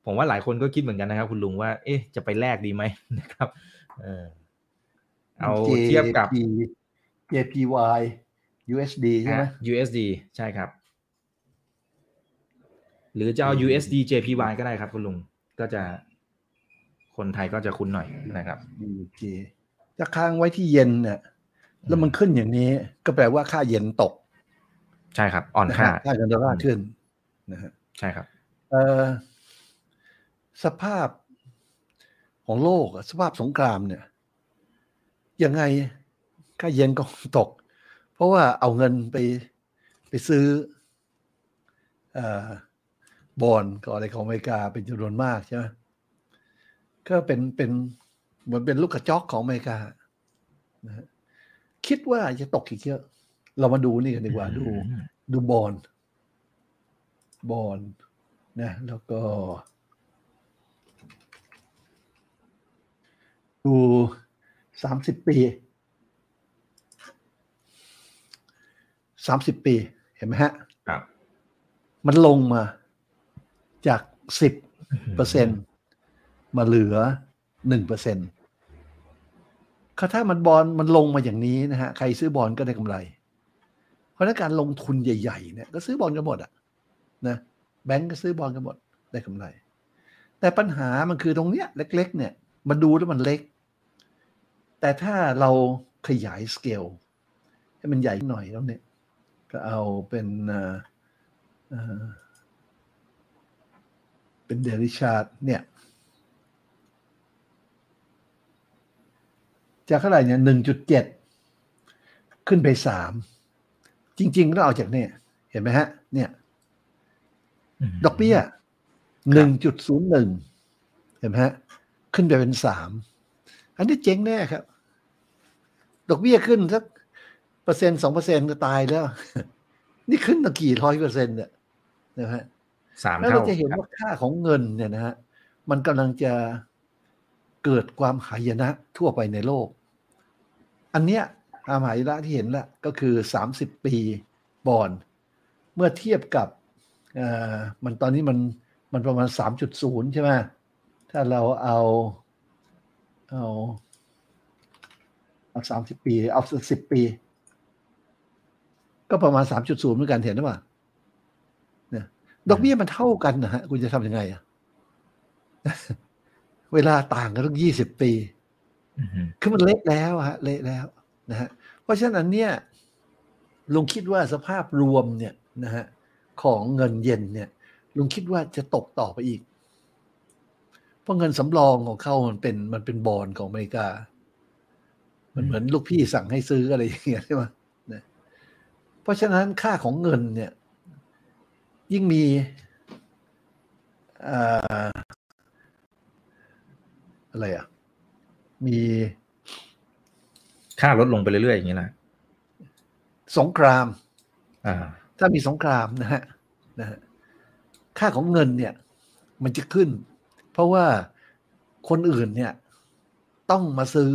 ผมว่าหลายคนก็คิดเหมือนกันนะครับ คุณลุงว่า เอ๊ะ จะไปแลกดีไหมนะครับ เออเอาเทียบกับ JPY USD ใช่ไหมอะ USD ใช่ครับ หรือจะเอา USD JPY ก็ได้ครับ คุณลุงก็จะคนไทยก็จะคุ้นหน่อยนะครับโอเคจะค้างไว้ที่เย็นเนี่ยแล้วมันขึ้นอย่างนี้ ก็แปลว่าค่าเย็นตก ใช่ครับอ่อนนะค่าฮะค่าเงินดอลลาร์ขึ้นนะฮะใช่ครับเอ่อสภาพของโลกอะสภาพสงครามเนี่ยยังไงค่าเย็นก็ตก เพราะว่าเอาเงินไปไปซื้อเอ่อบอลก็อะไรของอเมริกาเป็นจำนวนมากใช่ไหมก็เป็นเป็นเหมือนเป็นลูกกระจอกของอเมริกานะฮะคิดว่าจะตกอีกเยอะ เรามาดูนี่กันดีกว่า ดูดูบอลบอลนะ แล้วก็ ดูสามสิบปีสามสิบปีเห็นไหมฮะครับมันลงมาจากสิบเปอร์เซ็นมาเหลือหนึ่งเปอร์เซ็นต์ถ้ามันบอลมันลงมาอย่างนี้นะฮะ ใครซื้อบอลก็ได้กำไร เพราะนั้นการลงทุนใหญ่ๆเนี่ยก็ซื้อบอลกันหมดอะนะแบงก์ก็ซื้อบอลกันหมดได้กำไร แต่ปัญหามันคือตรงเนี้ยเล็ก ๆ เนี่ยมันดูแล้วมันเล็ก แต่ถ้าเราขยายสเกลให้มันใหญ่หน่อยแล้วเนี่ยก็เอาเป็นเป็นเดลิชาร์ดเนี่ยจากเท่าไหร่เนี่ยหนึ่งจุดเจ็ดขึ้นไปสาม จริง ๆ ก็เอาจากเนี่ย เห็นไหมฮะ เนี่ย ดอกเบี้ยหนึ่งจุดศูนย์หนึ่งเห็นไหมฮะ ขึ้นไปเป็นสามอันนี้เจ๊งแน่ครับ ดอกเบี้ยขึ้นสักเปอร์เซ็นต์สองเปอร์เซ็นต์ก็ตายแล้ว นี่ขึ้นตั้งกี่ร้อยเปอร์เซ็นต์เนี่ยนะฮะสามแล้วเท่าเราจะเห็นครับว่าค่าของเงินเนี่ยนะฮะมันกำลังจะเกิดความหายนะทั่วไปในโลก อันเนี้ย ความหายนะที่เห็นละก็คือสามสิบปีบอลเมื่อเทียบกับเอ่อมันตอนนี้มันมันประมาณสามจุดศูนย์ใช่ไหมถ้าเราเอาเอาเอาสามสิบปี เอาสิบปี ก็ประมาณสามจุดศูนย์เหมือนกันเห็นหรือเปล่าเนี่ยดอกเบี้ยมันเท่ากันนะฮะ คุณจะทำยังไงอะเวลาต่างกันตั้งยี่สิบปีอืมคือมันเละแล้วอะฮะ เละแล้ว นะฮะเพราะฉะนั้นเนี่ยลุงคิดว่าสภาพรวมเนี่ยนะฮะของเงินเย็นเนี่ยลุงคิดว่าจะตกต่อไปอีก เพราะเงินสำรองของเขามันเป็นมันเป็นบอลของอเมริกา มันเหมือนลูกพี่สั่งให้ซื้ออะไรอย่างเงี้ยใช่ไหมนะเพราะฉะนั้นค่าของเงินเนี่ย ยิ่งมีอ่ออะไรอะ มี ค่าลดลงไปเรื่อยๆอย่างนี้แหละสงครามอ่าถ้ามีสงครามนะฮะนะฮะค่าของเงินเนี่ย มันจะขึ้น เพราะว่าคนอื่นเนี่ย ต้องมาซื้อ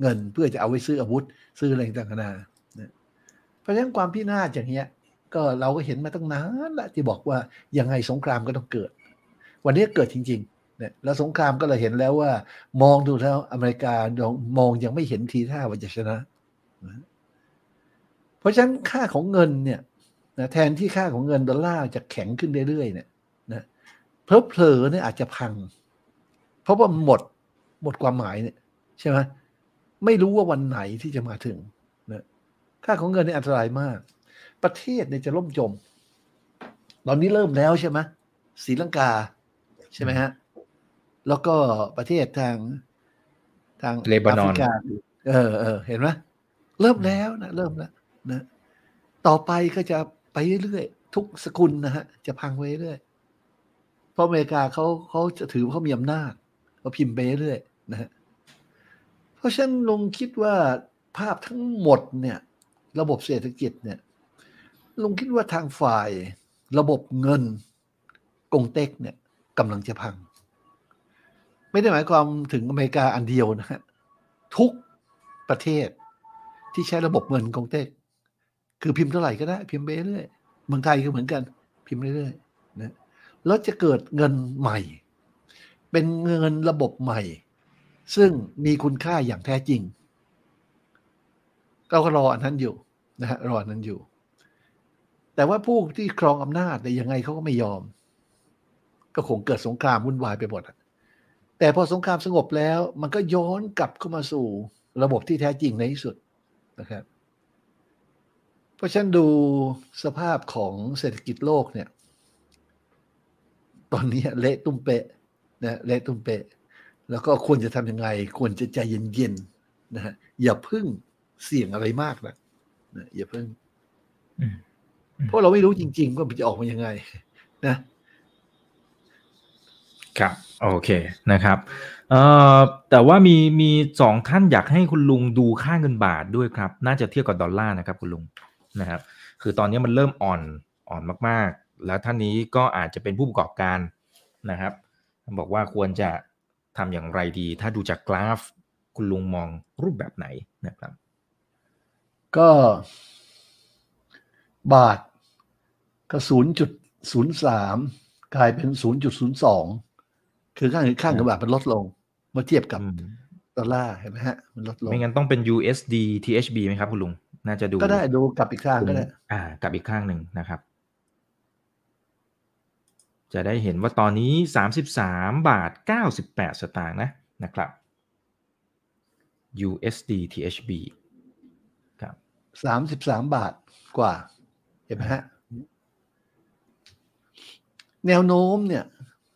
เงินเพื่อจะเอาไว้ซื้ออาวุธ ซื้ออะไรต่างๆนานานะเพราะฉะนั้นความพินาศอย่างเงี้ย ก็เราก็เห็นมาตั้งนานละที่บอกว่ายังไงสงครามก็ต้องเกิด วันนี้เกิดจริง ๆ เนี่ยแล้วสงครามก็เลยเห็นแล้วว่า มองดูแล้วอเมริกามองยังไม่เห็นทีท่าว่าจะชนะ เพราะฉะนั้นค่าของเงินเนี่ยนะแทนที่ค่าของเงินดอลลาร์จะแข็งขึ้นเรื่อยๆเนี่ยนะเพลอเพลอเนี่ยอาจจะพัง เพราะว่ามันหมดหมดความหมายเนี่ยใช่ไหมไม่รู้ว่าวันไหนที่จะมาถึงนะค่าของเงินเนี่ยอันตรายมาก ประเทศเนี่ยจะล่มจม ตอนนี้เริ่มแล้วใช่ไหมศรีลังกาใช่ไหมฮะ แล้วก็ประเทศทางทางเลบานอนแฟริกาเออเออเห็นไหมเริ่มแล้วนะเริ่มแล้วนะต่อไปก็จะไปเรื่อยๆทุกสกุลนะฮะ จะพังไปเรื่อยเพราะอเมริกาเขาเขาจะถือว่าเขามีอำนาจเขาพิมพ์ไปเรื่อยๆนะฮะเพราะฉะนั้นลุงคิดว่าภาพทั้งหมดเนี่ย ระบบเศรษฐกิจเนี่ยลุงคิดว่าทางฝ่ายระบบเงินกงเต็กเนี่ยกำลังจะพัง ไม่ได้หมายความถึงอเมริกาอันเดียวนะฮะทุกประเทศที่ใช้ระบบเงินกงเต็กคือพิมพ์เท่าไหร่ก็ได้ พิมพ์ไปเรื่อยเมืองไทยก็เหมือนกัน พิมพ์เรื่อยๆนะแล้วจะเกิดเงินใหม่ เป็นเงินระบบใหม่ ซึ่งมีคุณค่าอย่างแท้จริงเราก็รออันนั้นอยู่นะฮะรออันนั้นอยู่ แต่ว่าผู้ที่ครองอำนาจเนี่ยยังไงเขาก็ไม่ยอม ก็คงเกิดสงครามวุ่นวายไปหมดอะ แต่พอสงครามสงบแล้ว มันก็ย้อนกลับเข้ามาสู่ระบบที่แท้จริงในที่สุดนะครับ เพราะฉะนันดูสภาพของเศรษฐกิจโลกเนี่ย ตอนนี้เละตุ้มเปะนะเละตุ้มเปะ แล้วก็ควรจะทำยังไง ควรจะใจเย็นๆนะฮะอย่าพึ่งเสี่ยงอะไรมากนะนะอย่าพึ่งอืมเพราะเราไม่รู้จริง ๆ ว่ามันจะออกมายังไง นะครับ โอเคนะครับเอ่อแต่ว่ามีมีสองท่านอยากให้คุณลุงดูค่าเงินบาทด้วยครับ น่าจะเทียบกับดอลลาร์นะครับคุณลุงนะครับ คือตอนนี้มันเริ่มอ่อนอ่อนมากๆ แล้วท่านนี้ก็อาจจะเป็นผู้ประกอบการนะครับ บอกว่าควรจะทำอย่างไรดี ถ้าดูจากกราฟคุณลุงมองรูปแบบไหนนะครับ ก็บาทก็ศูนย์จุดศูนย์สามกลายเป็นศูนย์จุดศูนย์สอง คือข้างข้างกับบาทมันลดลง เมื่อเทียบกับอืมดอลลาร์เห็นไหมฮะ มันลดลง ไม่งั้นต้องเป็น USD THB ไหมครับคุณลุง น่าจะดู ก็ได้ดูกลับอีกข้างก็ได้ อ่ากับอีกข้างหนึ่งนะครับ จะได้เห็นว่าตอนนี้สามสิบสามบาทเก้าสิบแปดสตางค์นะนะครับ USD THB ครับสามสิบสามบาทกว่า เห็นไหมฮะ แนวโน้มเนี่ย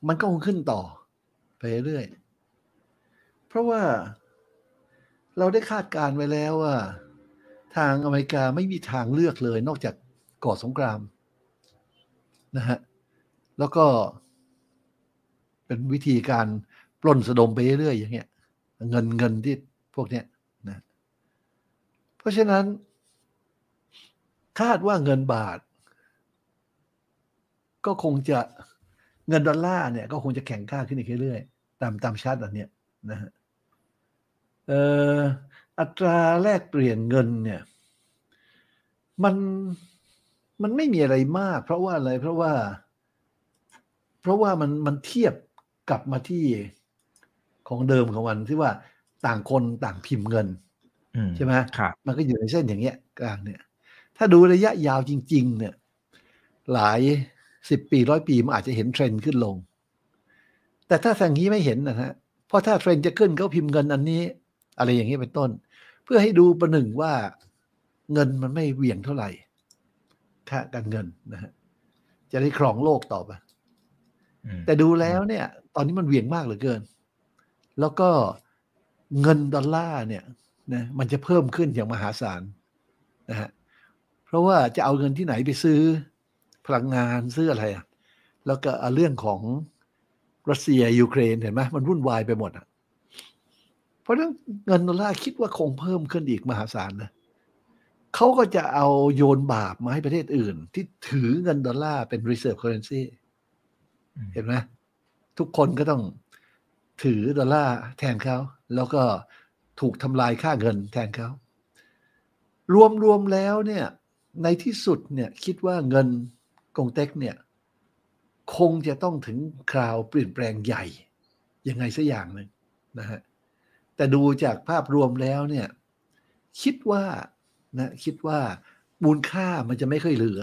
มันก็คงขึ้นต่อไป เรื่อยเพราะว่าเราได้คาดการณ์ไว้แล้วว่าทางอเมริกาไม่มีทางเลือกเลย นอกจากก่อสงครามนะฮะแล้วก็เป็นวิธีการปล้นสะดมไปเรื่อยอย่างเงี้ย เงินเงินที่พวกเนี้ยนะเพราะฉะนั้นคาดว่าเงินบาท ก็คงจะเงินดอลลาร์เนี่ย ก็คงจะแข็งค่าขึ้นอีกเรื่อยๆ ตามตามชาติอันเนี้ยนะฮะเอ่ออัตราแลกเปลี่ยนเงินเนี่ยมันมันไม่มีอะไรมาก เพราะว่าอะไรเพราะว่า เพราะว่ามันมันเทียบกลับมาที่ของเดิมของมันที่ว่าต่างคนต่างพิมพ์เงินอืมใช่ไหมครับมันก็อยู่ในเส้นอย่างเงี้ยกลางเนี่ย ถ้าดูระยะยาวจริง ๆ เนี่ย หลายสิบปีร้อยปีมันอาจจะเห็นเทรนด์ขึ้นลง แต่ถ้าทางนี้ไม่เห็นนะฮะเพราะถ้าเทรนด์จะขึ้นเขาพิมพ์เงินอันนี้ อะไรอย่างนี้เป็นต้น เพื่อให้ดูประหนึ่งว่าเงินมันไม่เหวี่ยงเท่าไหร่ค่าการเงินนะฮะจะได้ครองโลกต่อไปอืมแต่ดูแล้วเนี่ย ตอนนี้มันเหวี่ยงมากเหลือเกิน แล้วก็เงินดอลลาร์เนี่ยนะมันจะเพิ่มขึ้นอย่างมหาศาลนะฮะเพราะว่าจะเอาเงินที่ไหนไปซื้อพลังงานซื้ออะไรอะแล้วก็เอาเรื่องของ รัสเซียยูเครนเห็นไหมมันวุ่นวายไปหมดอะเพราะนั้นเงินดอลลาร์คิดว่าคงเพิ่มขึ้นอีกมหาศาลนะเขาก็จะเอาโยนบาปมาให้ประเทศอื่น ที่ถือเงินดอลลาร์เป็น reserve currency เห็นไหมทุกคนก็ต้องถือดอลลาร์แทนเขา แล้วก็ถูกทำลายค่าเงินแทนเขา รวมรวมแล้วเนี่ยในที่สุดเนี่ยคิดว่าเงินกงเต็กเนี่ย คงจะต้องถึงคราวเปลี่ยนแปลงใหญ่ ยังไงสักอย่างหนึ่งนะฮะแต่ดูจากภาพรวมแล้วเนี่ยคิดว่านะคิดว่ามูลค่ามันจะไม่ค่อยเหลือ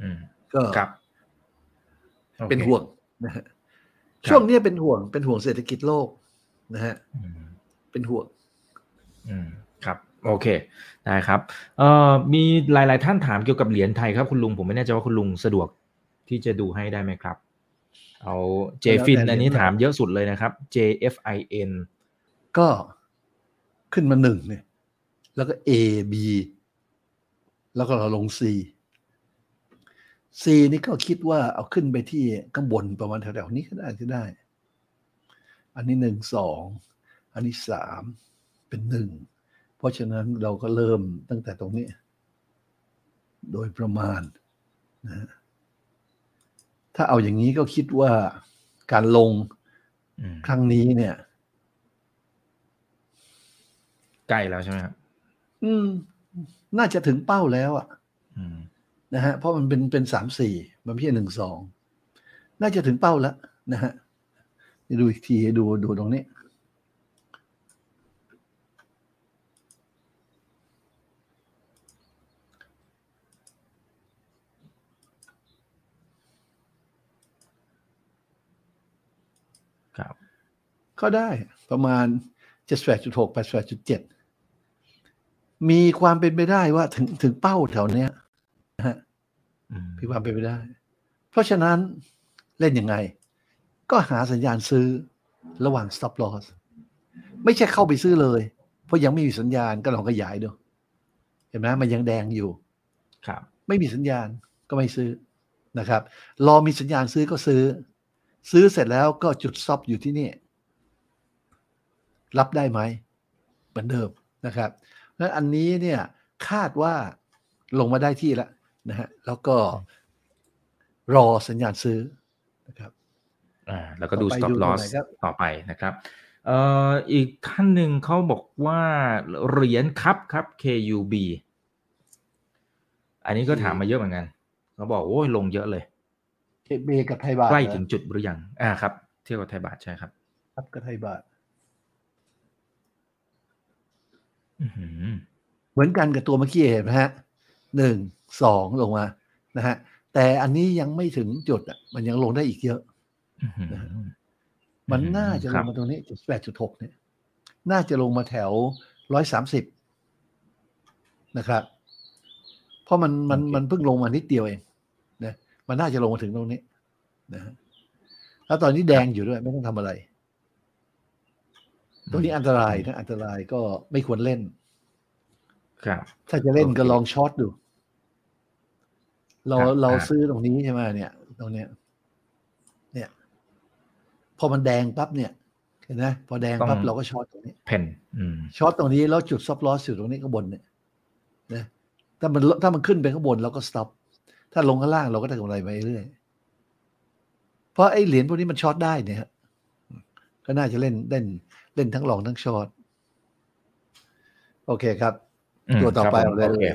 อืมก็ครับโอคเป็นห่วงนะฮะครับช่วงนี้เป็นห่วงเป็นห่วงเศรษฐกิจโลกนะฮะอืมเป็นห่วงอืมครับ โอเคได้ครับเอ่อมีหลาย ๆ ท่านถามเกี่ยวกับเหรียญไทยครับคุณลุงผมไม่แน่ใจว่าคุณลุงสะดวกที่จะดูให้ได้ไหมครับ เอาเจฟินแล้วแต่อันนี้เหรียญถามเยอะสุดเลยนะครับ JFIN ก็ขึ้นมาหนึ่งเนี่ย แล้วก็ A B แล้วก็เราลง C C นี่ก็คิดว่าเอาขึ้นไปที่ข้างบนประมาณแถว ๆ นี้ก็ได้จะได้ อันนี้หนึ่งสอง อันนี้สามเป็นหนึ่งเพ ราะฉะนั้นเราก็เริ่มตั้งแต่ตรงนี้ โดยประมาณนะฮะถ้าเอาอย่างนี้ก็คิดว่าการลงอืมครั้งนี้เนี่ย ใกล้แล้วใช่ไหมครับอืม น่าจะถึงเป้าแล้วอะอืมนะฮะเพราะมันเป็นเป็นสามสี่มันไม่ใช่หนึ่งสองน่าจะถึงเป้าแล้วนะฮะเดี๋ยวดูอีกทีดูดูตรงนี้ ครับ ก็ได้ประมาณเจ็ดแปดจุดหกแปดแปดจุดเจ็ดมีความเป็นไปได้ว่าถึงถึงเป้าแถวเนี้ยนะฮะอืมมีความเป็นไปได้ เพราะฉะนั้นเล่นยังไง ก็หาสัญญาณซื้อระหว่าง stop loss ไม่ใช่เข้าไปซื้อเลย เพราะยังไม่มีสัญญาณก็ลองขยายดู เห็นไหมมันยังแดงอยู่ ครับ ไม่มีสัญญาณก็ไม่ซื้อนะครับ รอมีสัญญาณซื้อก็ซื้อ ซื้อเสร็จแล้วก็จุดซอบอยู่ที่นี่ รับได้ไหมเหมือนเดิมนะครับเพราะฉะนั้นอันนี้เนี่ยคาดว่าลงมาได้ที่แล้วนะฮะแล้วก็รอสัญญาณซื้อนะครับอ่าแล้วก็ดูต่อไป stop ดูตรง loss ไหนครับต่อไปนะครับเอ่ออีกท่านหนึ่งเขาบอกว่าเหรียญครับครับ KUB อันนี้ก็ถามมาเยอะเหมือนกันเขาบอกโอ้ยลงเยอะเลยเคเบกับไทยบาทใกล้เหรอถึงจุดหรือยังอ่าครับ เทียบกับไทยบาทใช่ครับ ครับกับไทยบาท อื้อหือ เหมือนกันกับตัวเมื่อกี้เห็นไหมฮะหนึ่งสองลงมานะฮะแต่อันนี้ยังไม่ถึงจุดอะมันยังลงได้อีกเยอะอื้อหือมันน่าจะลครังบมาตรงนี้จุดแปดจุดหกเนี่ย น่าจะลงมาแถวร้อยสามสิบนะครับ เพราะมันมันมันเพิ่งลงมานิดเดียวเองนะมันน่าจะลงมาถึงตรงนี้นะฮะแล้วตอนนี้แดงอยู่ด้วยไม่ต้องทำอะไร ตรงนี้อันตรายนะอันตรายก็ไม่ควรเล่น ครับ ถ้าจะเล่นโอเคก็ลองช็อตดู เราครับเราอ่าซื้อตรงนี้ใช่ไหมเนี่ย ตรงเนี้ย เนี่ย พอมันแดงปั๊บเนี่ยเห็นไหมพอแดงปั๊บเราก็ shortตรงนี้เพนอืมช short ตรงนี้แล้วจุด stop loss อยู่ตรงนี้ข้างบนเนี่ยนะถ้ามันถ้ามันขึ้นไปข้างบนเราก็ stop ถ้าลงข้างล่างเราก็ได้กำไรไปเรื่อยเพราะไอ้เหรียญพวกนี้มัน short ได้เนี่ยฮะ ก็น่าจะเล่นเล่นเล่นทั้ง long ทั้ง short โอเคครับมตัวต่อไปครับผมเอาเลยโอเค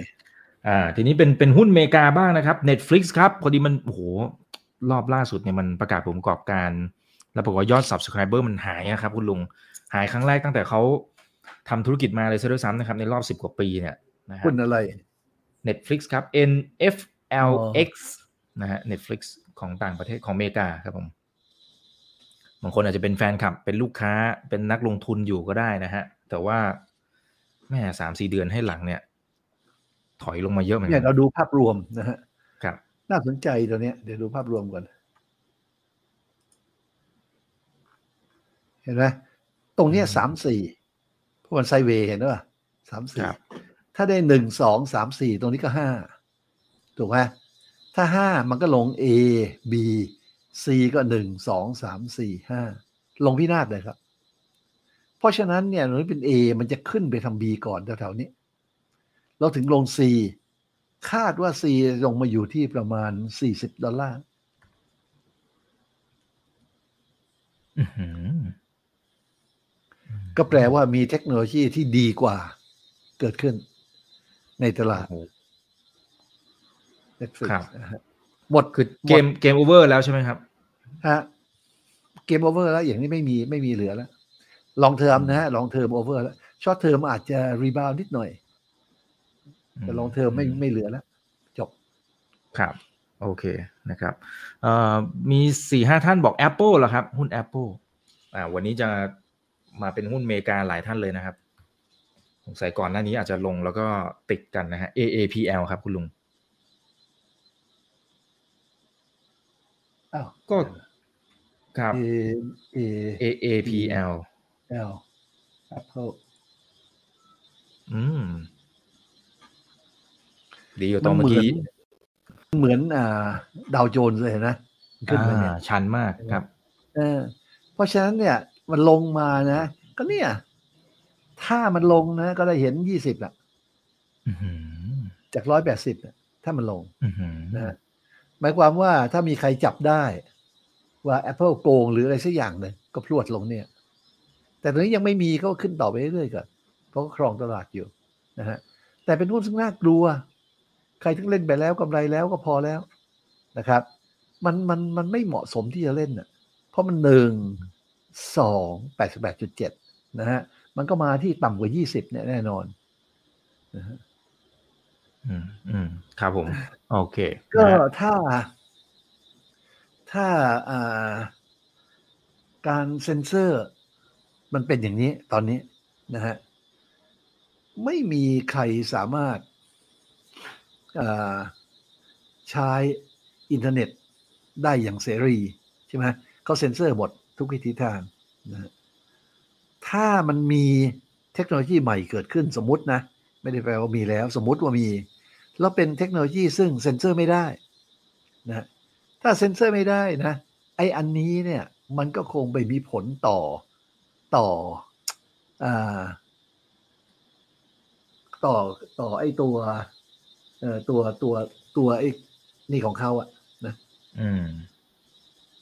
อ่า ทีนี้เป็นเป็นหุ้นอเมริกาบ้างนะครับ Netflix ครับพอดีมันโอ้โหรอบล่าสุดเนี่ยมันประกาศผลประกอบการ แล้วบอกว่ายอด Subscriber มันหายนะครับคุณลุง หายครั้งแรกตั้งแต่เขาทำธุรกิจมาเลยซะด้วยซ้ำนะครับ ในรอบสิบกว่าปีเนี่ยนะครัหุ้บนอะไร Netflix ครับ NFL-X นะฮะ Netflix ของต่างประเทศของอเมริกาครับผม บางคนอาจจะเป็นแฟนคลับ เป็นลูกค้าเป็นนักลงทุนอยู่ก็ได้นะฮะ แต่ว่าแม่สามสี่เดือนให้หลังเนี่ย ถอยลงมาเยอะเหมือนเนี่กัยนเราดูภาพรวมนะฮะครับ น่าสนใจตัวเนี้ยเดี๋ยวดูภาพรวมก่อนเห็นไหมตรงเนี้ยอืมสามสี่พวกมันไซด์เวย์เห็นป่ะสามสี่ครับถ้าได้หนึ่งสองสามสี่ตรงนี้ก็ห้าถูกไหมถ้าห้ามันก็ลง A B C ก็หนึ่งสองสามสี่ห้าลงพินาศเลยครับ เพราะฉะนั้นเนี่ยตรงนี้เป็น A มันจะขึ้นไปทำ B ก่อนแถวๆนี้ เราถึงลง C คาดว่า C ลงมาอยู่ที่ประมาณ 40 ดอลลาร์อื้อหือก็แปลว่ามีเทคโนโลยีที่ดีกว่าเกิดขึ้นในตลาดโอ้โห Netflix ครับนะฮะ หมดคือเกมเกมโอเวอร์แล้วใช่ไหมครับฮะgame over แล้วอย่างนี้ไม่มีไม่มีเหลือแล้ว long term นะฮะ long term over แล้ว short term อาจจะ rebound นิดหน่อย แต่ long term ไม่ไม่เหลือแล้ว จบ ครับ โอเคนะครับเอ่อมีสี่ห้าท่านบอก Apple เหรอครับ หุ้น Apple อ่า วันนี้จะมาเป็นหุ้นอเมริกาหลายท่านเลยนะครับสงสัยก่อนหน้านี้อาจจะลงแล้วก็ติดกันนะฮะ AAPL ครับคุณลุง อ้าวก็ครับ A A AAPL L Apple อืม ดีกว่าตอนเมื่อกี้ เหมือนอ่าดาวโจนส์เลยนะขึ้นมาเนี่ยอ่าชันมากครับ เออ เพราะฉะนั้นเนี่ย มันลงมานะ ก็เนี่ย ถ้ามันลงนะ ก็ได้เห็นยี่สิบอะอื้อหือจากร้อยแปดสิบถ้ามันลงอื้อหือนะฮะ หมายความว่าถ้ามีใครจับได้ว่า Apple โกงหรืออะไรสักอย่างหนึ่งก็พรวดลงเนี่ย แต่ตอนนี้ยังไม่มีก็ขึ้นต่อไปเรื่อยๆก่อนเพราะครองตลาดอยู่นะฮะแต่เป็นหุ้นซึ่งน่ากลัว ใครที่เล่นไปแล้วกำไรแล้วก็พอแล้วนะครับ มันมันมันไม่เหมาะสมที่จะเล่นอะเพราะมันหนึ่งสองแปดสิบแปดจุดเจ็ดนะฮะมันก็มาที่ต่ำกว่ายี่สิบเนี่ยแน่นอนนะฮะ อืมอืมครับผมโอเค ก็ถ้า ถ้าอ่าการเซ็นเซอร์ มันเป็นอย่างนี้ตอนนี้นะฮะไม่มีใครสามารถอ่าใช้อินเทอร์เน็ตได้อย่างเสรีใช่ไหมเขาเซ็นเซอร์หมดทุกวิธีทางนะถ้ามันมีเทคโนโลยีใหม่เกิดขึ้นสมมตินะ ไม่ได้แปลว่ามีแล้ว สมมติว่ามี แล้วเป็นเทคโนโลยีซึ่งเซ็นเซอร์ไม่ได้นะถ้าเซ็นเซอร์ไม่ได้นะไออันนี้เนี่ยมันก็คงไปมีผลต่อต่ออาต่อต่อไอตัวเอ่อตัวตัวตัวไอนี่ของเขาอะนะอืม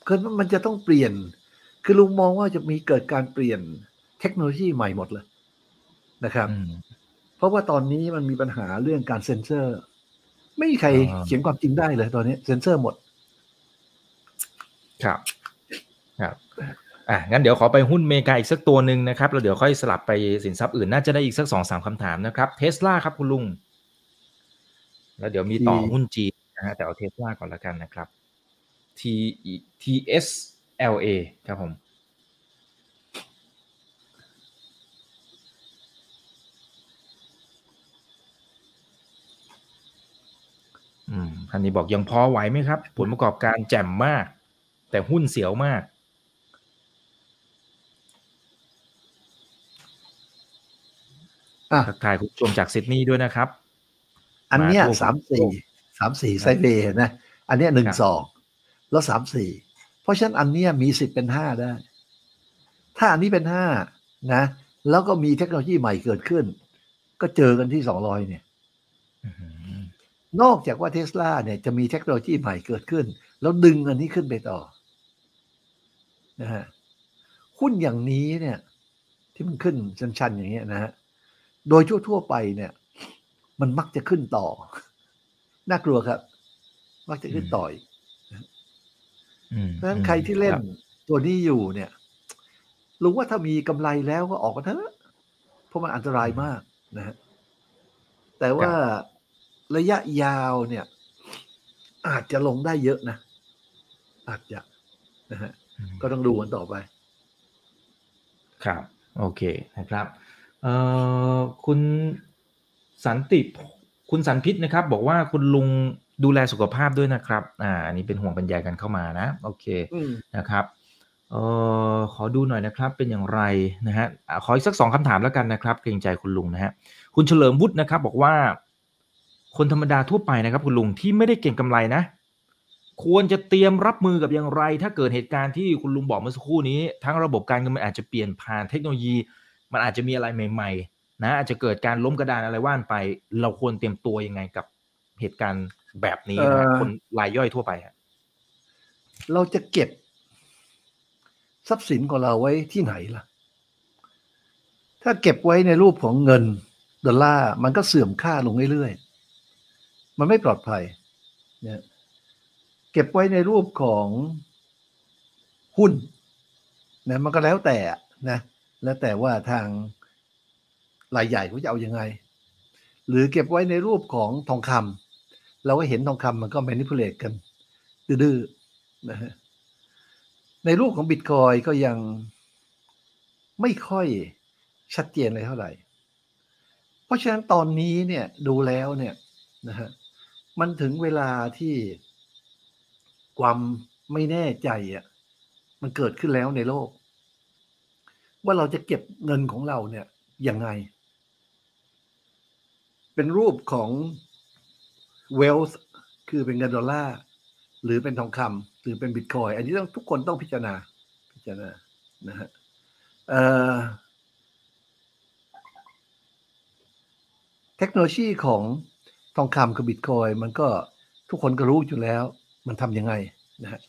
คือมันจะต้องเปลี่ยน คือลุงมองว่าจะมีเกิดการเปลี่ยนเทคโนโลยีใหม่หมดเลยนะครับอืมเพราะว่าตอนนี้มันมีปัญหาเรื่องการเซ็นเซอร์ ไม่มีใครอ่าเขียนความจริงได้เลยตอนนี้เซ็นเซอร์หมด ครับ ครับอะงั้นเดี๋ยวขอไปหุ้นเมกาอีกสักตัวหนึ่งนะครับแล้วเดี๋ยวค่อยสลับไปสินทรัพย์อื่น น่าจะได้อีกสักสองสามคำถามนะครับเทสลาครับคุณลุง แล้วเดี๋ยวมีต่อที่หุ้นจีนนะฮะแต่เอาเทสลาก่อนละกันนะครับ T T S L A ครับผม ท่านนี้บอกยังพอไหวไหมครับ ผลประกอบการแจ่มมาก แต่หุ้นเสียวมากอะทักทายคุณผู้ชมจากซิดนีย์ด้วยนะครับ อันเนี้ยมาทั่วสามสี่สามสี่ไซด์เวย์นะ อันเนี้ยหนึ่งครับสองแล้วสามสี่เพราะฉะนั้นอันเนี้ยมีสิทธิ์เป็นห้าได้ ถ้าอันนี้เป็นห้านะ แล้วก็มีเทคโนโลยีใหม่เกิดขึ้น ก็เจอกันที่สองร้อยเนี่ยอื้อหือ นอกจากว่าเทสลาเนี่ยจะมีเทคโนโลยีใหม่เกิดขึ้น แล้วดึงอันนี้ขึ้นไปต่อนะฮะหุ้นอย่างนี้เนี่ย ที่มันขึ้นชันๆอย่างเงี้ยนะฮะโดยทั่วๆไปเนี่ย มันมักจะขึ้นต่อ น่ากลัวครับ มักจะขึ้นต่ออีกอืมเพราะฉะนั้นใครที่เล่นครับตัวนี้อยู่เนี่ยรู้ว่าถ้ามีกำไรแล้วก็ออกมาเถอะเพราะมันอันตรายมากนะฮะแต่ว่า ระยะยาวเนี่ย อาจจะลงได้เยอะนะ อาจจะนะฮะก็ต้องดูกันต่อไป ครับ โอเคนะครับเอ่อคุณสันติคุณสันพิษนะครับ บอกว่าคุณลุงดูแลสุขภาพด้วยนะครับ อ่า อันนี้เป็นห่วงเป็นใยกันเข้ามานะ โอเคอืมนะครับเอ่อขอดูหน่อยนะครับ เป็นอย่างไรนะฮะอะขออีกสักสองคำถามแล้วกันนะครับ เกรงใจคุณลุงนะฮะ คุณเฉลิมวุฒินะครับ บอกว่า คนธรรมดาทั่วไปนะครับคุณลุงที่ไม่ได้เก่งกำไรนะ ควรจะเตรียมรับมือกับอย่างไร ถ้าเกิดเหตุการณ์ที่คุณลุงบอกเมื่อสักครู่นี้ ทั้งระบบการเงินมันอาจจะเปลี่ยนผ่านเทคโนโลยี มันอาจจะมีอะไรใหม่ ๆ นะอาจจะเกิดการล้มกระดานอะไรว่านไป เราควรเตรียมตัวยังไงกับเหตุการณ์แบบนี้นะฮะเอ่อคนรายย่อยทั่วไปฮะเราจะเก็บทรัพย์สินของเราไว้ที่ไหนล่ะ ถ้าเก็บไว้ในรูปของเงินดอลลาร์มันก็เสื่อมค่าลงเรื่อยๆ มันไม่ปลอดภัยเนี่ยเก็บไว้ในรูปของหุ้นนะมันก็แล้วแต่นะ แล้วแต่ว่าทางรายใหญ่เขาจะเอาอยัางไง หรือเก็บไว้ในรูปของทองคำเราก็เห็นทองคำมันก็ manipulate กันดื้อๆนะฮะในรูปของบิตคอยก็ยังไม่ค่อยชัดเจนเลยเท่าไหร่ เพราะฉะนั้นตอนนี้เนี่ยดูแล้วเนี่ยนะฮะ มันถึงเวลาที่ความไม่แน่ใจอะมันเกิดขึ้นแล้วในโลก ว่าเราจะเก็บเงินของเราเนี่ยยังไง เป็นรูปของ wealth คือเป็นเงินดอลลาร์หรือเป็นทองคำหรือเป็นบิตคอยอันนี้ต้องทุกคนต้องพิจารณาพิจารณานะฮะเอ่อเทคโนโลยีของ ทองคำกับบิตคอยมันก็ทุกคนก็รู้อยู่แล้ว มันทำยังไงนะฮะ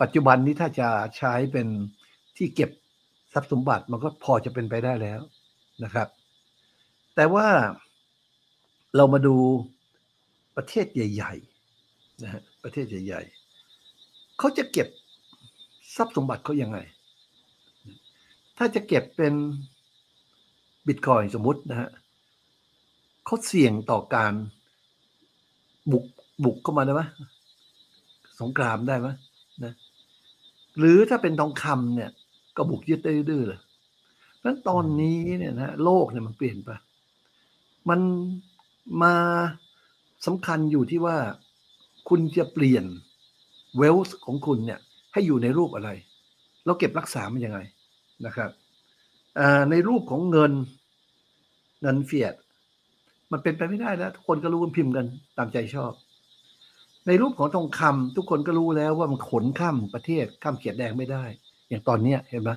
ปัจจุบันนี้ถ้าจะใช้เป็นที่เก็บทรัพย์สมบัติมันก็พอจะเป็นไปได้แล้วนะครับ แต่ว่าเรามาดูประเทศใหญ่ๆนะฮะประเทศใหญ่ๆเขาจะเก็บทรัพย์สมบัติเขายังไง ถ้าจะเก็บเป็นบิตคอยสมมุตินะฮะเขาเสี่ยงต่อการ บุกบุกเข้ามาได้ไหมสงครามได้ไหมนะหรือถ้าเป็นทองคำเนี่ย ก็บุกยึดได้ดื้อเลยนั้นตอนนี้เนี่ยนะโลกเนี่ยมันเปลี่ยนไป มันมาสำคัญอยู่ที่ว่าคุณจะเปลี่ยนเวลส์ของคุณเนี่ย ให้อยู่ในรูปอะไร แล้วเก็บรักษามันยังไงนะครับในรูปของเงินเงินเฟียด มันเป็นไปไม่ได้แล้วทุกคนก็รู้กันพิมพ์กันตามใจชอบ ในรูปของทองคำทุกคนก็รู้แล้วว่ามันขนข้ามประเทศข้ามเขียดแดงไม่ได้ อย่างตอนเนี้ยเห็นไหม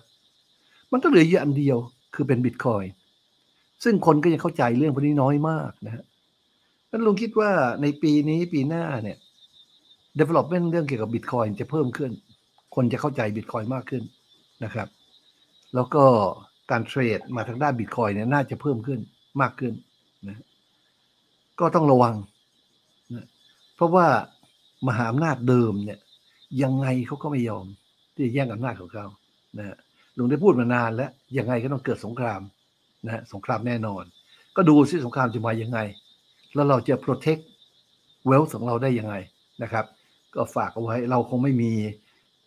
มันก็เหลืออยู่อันเดียวคือเป็นบิตคอยซึ่งคนก็ยังเข้าใจเรื่องพวกนี้น้อยมากนะฮะนั้นลุงคิดว่าในปีนี้ปีหน้าเนี่ย development เรื่องเกี่ยวกับบิตคอยจะเพิ่มขึ้น คนจะเข้าใจบิตคอยมากขึ้นนะครับ แล้วก็การเทรดมาทางด้านบิตคอยเนี่ยน่าจะเพิ่มขึ้นมากขึ้น ก็ต้องระวัง เพราะว่ามหาอำนาจเดิมเนี่ย ยังไงเขาก็ไม่ยอม ที่จะแย่งอำนาจของเขานะฮะลุงได้พูดมานานแล้ว ยังไงก็ต้องเกิดสงครามนะฮะสงครามแน่นอน ก็ดูซิสงครามจะมายังไง แล้วเราจะ protect wealth ของเราได้ยังไงนะครับ ก็ฝากเอาไว้เราคงไม่มี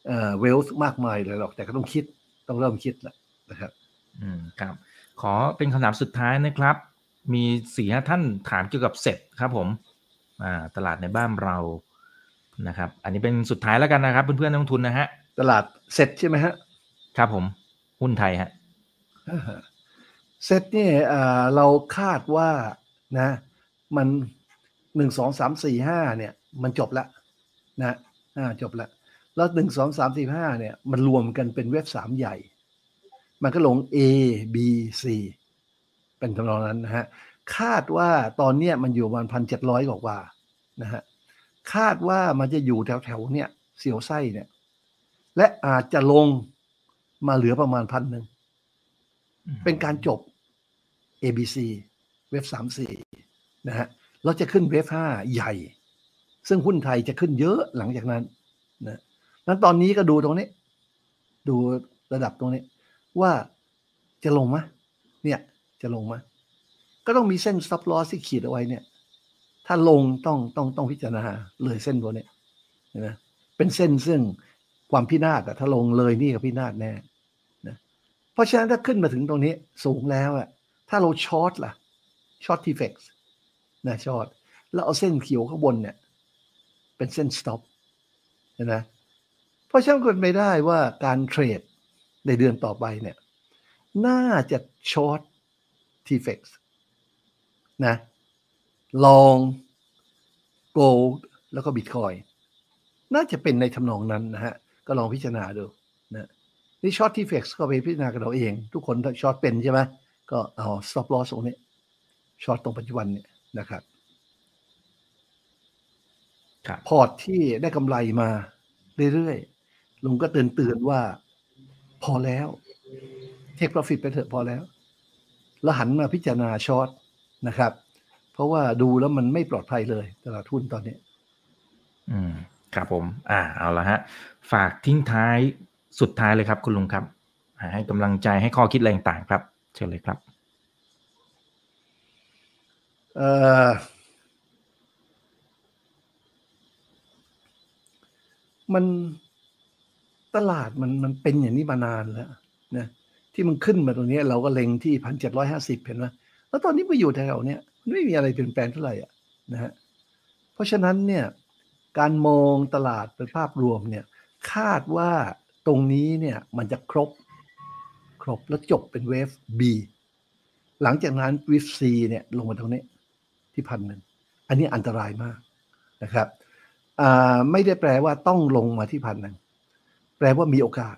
เอ่อ wealth มากมายเลยหรอก แต่ก็ต้องคิดต้องเริ่มคิดแหละนะครับ อืมครับ ขอเป็นคำถามสุดท้ายนะครับ มีสี่ห้าท่านถามเกี่ยวกับเซ็ตครับผมอ่าตลาดในบ้านเรานะครับ อันนี้เป็นสุดท้ายแล้วกันนะครับ เพื่อนๆนักลงทุนนะฮะ ตลาดเสร็จใช่ไหมฮะ ครับผม หุ้นไทยฮะเซตเนี่ยเอ่อเราคาดว่านะ มันหนึ่งสองสามสี่ห้าเนี่ย มันจบแล้วนะอ่าจบแล้วแล้วหนึ่งสองสามสี่ห้าเนี่ย มันรวมกันเป็นเว็บสามใหญ่ มันก็ลง A B C เป็นทำนองนั้นนะฮะคาดว่าตอนเนี้ยมันอยู่ประมาณพันเจ็ดร้อยกว่าๆนะฮะคาดว่ามันจะอยู่แถวๆเนี่ยเสียวไส้เนี่ย และอาจจะลงมาเหลือประมาณพันหนึ่งเป็นการจบ ABC เว็บสามสี่นะฮะเราจะขึ้นเว็บห้าใหญ่ ซึ่งหุ้นไทยจะขึ้นเยอะหลังจากนั้นนะนั้นตอนนี้ก็ดูตรงนี้ ดูระดับตรงนี้ ว่าจะลงไหมเนี่ย จะลงไหมก็ต้องมีเส้น stop loss ที่ขีดเอาไว้เนี่ย ถ้าลงต้องต้องต้องพิจารณาเลยเส้นตัวเนี้ยเห็นไหมเป็นเส้นซึ่งความพินาศอะถ้าลงเลยนี่ก็พินาศแน่นะเพราะฉะนั้นถ้าขึ้นมาถึงตรงนี้สูงแล้วอะถ้าเรา short ล่ะ short TFEX นะ shortแล้วเอาเส้นเขียวข้างบนเนี่ยเป็นเส้น stop เห็นไหมเพราะฉะนั้นเป็นไปได้ว่าการ trade ในเดือนต่อไปเนี่ย น่าจะ short TFEX นะ long gold แล้วก็บิตคอยน่าจะเป็นในทำนองนั้นนะฮะ ก็ลองพิจารณาดูนะนี่ short TFEX ก็ไปพิจารณากันเราเอง ทุกคน short เป็นใช่ไหมก็เอา stop loss ตรงนี้ short ตรงปัจจุบันเนี่ยนะครับครับ port ที่ได้กำไรมาเรื่อยๆลุงก็เตือนเตือนๆว่าพอแล้วเทค profit ไปเถอะพอแล้ว แล้วหันมาพิจารณา short นะครับ เพราะว่าดูแล้วมันไม่ปลอดภัยเลยตลาดหุ้นตอนนี้ อืมครับผม อ่า เอาละฮะ ฝากทิ้งท้ายสุดท้ายเลยครับ คุณลุงครับอ่าให้กำลังใจให้ข้อคิดอะไรต่างๆครับ เชิญเลยครับ เอ่อมันตลาดมันมันเป็นอย่างนี้มานานแล้วนะ ที่มันขึ้นมาตรงนี้ เราก็เล็งที่พันเจ็ดร้อยห้าสิบเห็นไหมแล้วตอนนี้ไปอยู่แถวเนี้ยมันไม่มีอะไรเปลี่ยนแปลงเท่าไหร่อะนะฮะเพราะฉะนั้นเนี่ยการมองตลาดเป็นภาพรวมเนี่ยคาดว่าตรงนี้เนี่ยมันจะครบครบแล้วจบเป็นเวฟ B หลังจากนั้นเวฟ C เนี่ยลงมาตรงนี้ที่พันหนึ่งอันนี้อันตรายมากนะครับไม่ได้แปลว่าต้องลงมาที่พันหนึ่งแปลว่ามีโอกาส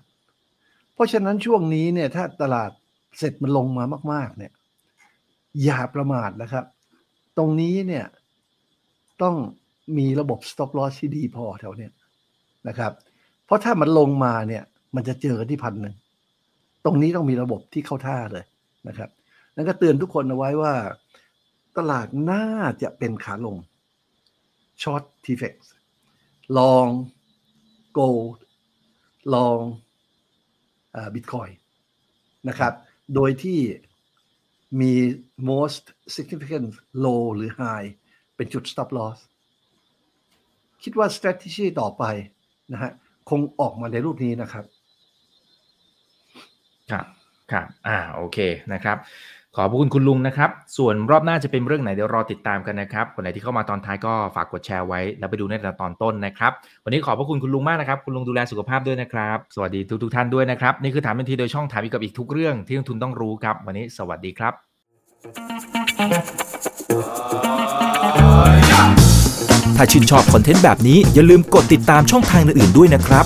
เพราะฉะนั้นช่วงนี้เนี่ยถ้าตลาดเสร็จมันลงมามาก ๆ เนี่ย อย่าประมาทนะครับ ตรงนี้เนี่ยต้องมีระบบ stop loss ที่ดีพอแถวเนี้ยนะครับ เพราะถ้ามันลงมาเนี่ย มันจะเจอกันที่พันหนึ่งตรงนี้ต้องมีระบบที่เข้าท่าเลยนะครับแล้วก็เตือนทุกคนเอาไว้ว่า ตลาดน่าจะเป็นขาลงช็อตทีเฟกลองโกลลอง บิตคอยนะครับ โดยที่มี most significant low หรือ high เป็นจุด stop loss คิดว่า strategy ต่อไปนะฮะคงออกมาในรูปนี้นะครับ ครับ ครับ อ่า โอเค นะครับ ขอบคุณคุณลุงนะครับ ส่วนรอบหน้าจะเป็นเรื่องไหนเดี๋ยวรอติดตามกันนะครับคนไหนที่เข้ามาตอนท้ายก็ฝากกดแชร์ไว้ แล้วไปดูในตอนต้นนะครับ วันนี้ขอบพระคุณคุณลุงมากนะครับ คุณลุงดูแลสุขภาพด้วยนะครับ สวัสดีทุกทุกท่านด้วยนะครับ นี่คือถามทันทีโดยช่องถามอีกกับอีกทุกเรื่องที่นักทุนต้องรู้ครับ วันนี้สวัสดีครับ ถ้าชื่นชอบคอนเทนต์แบบนี้อย่าลืมกดติดตามช่องทางอื่นๆด้วยนะครับ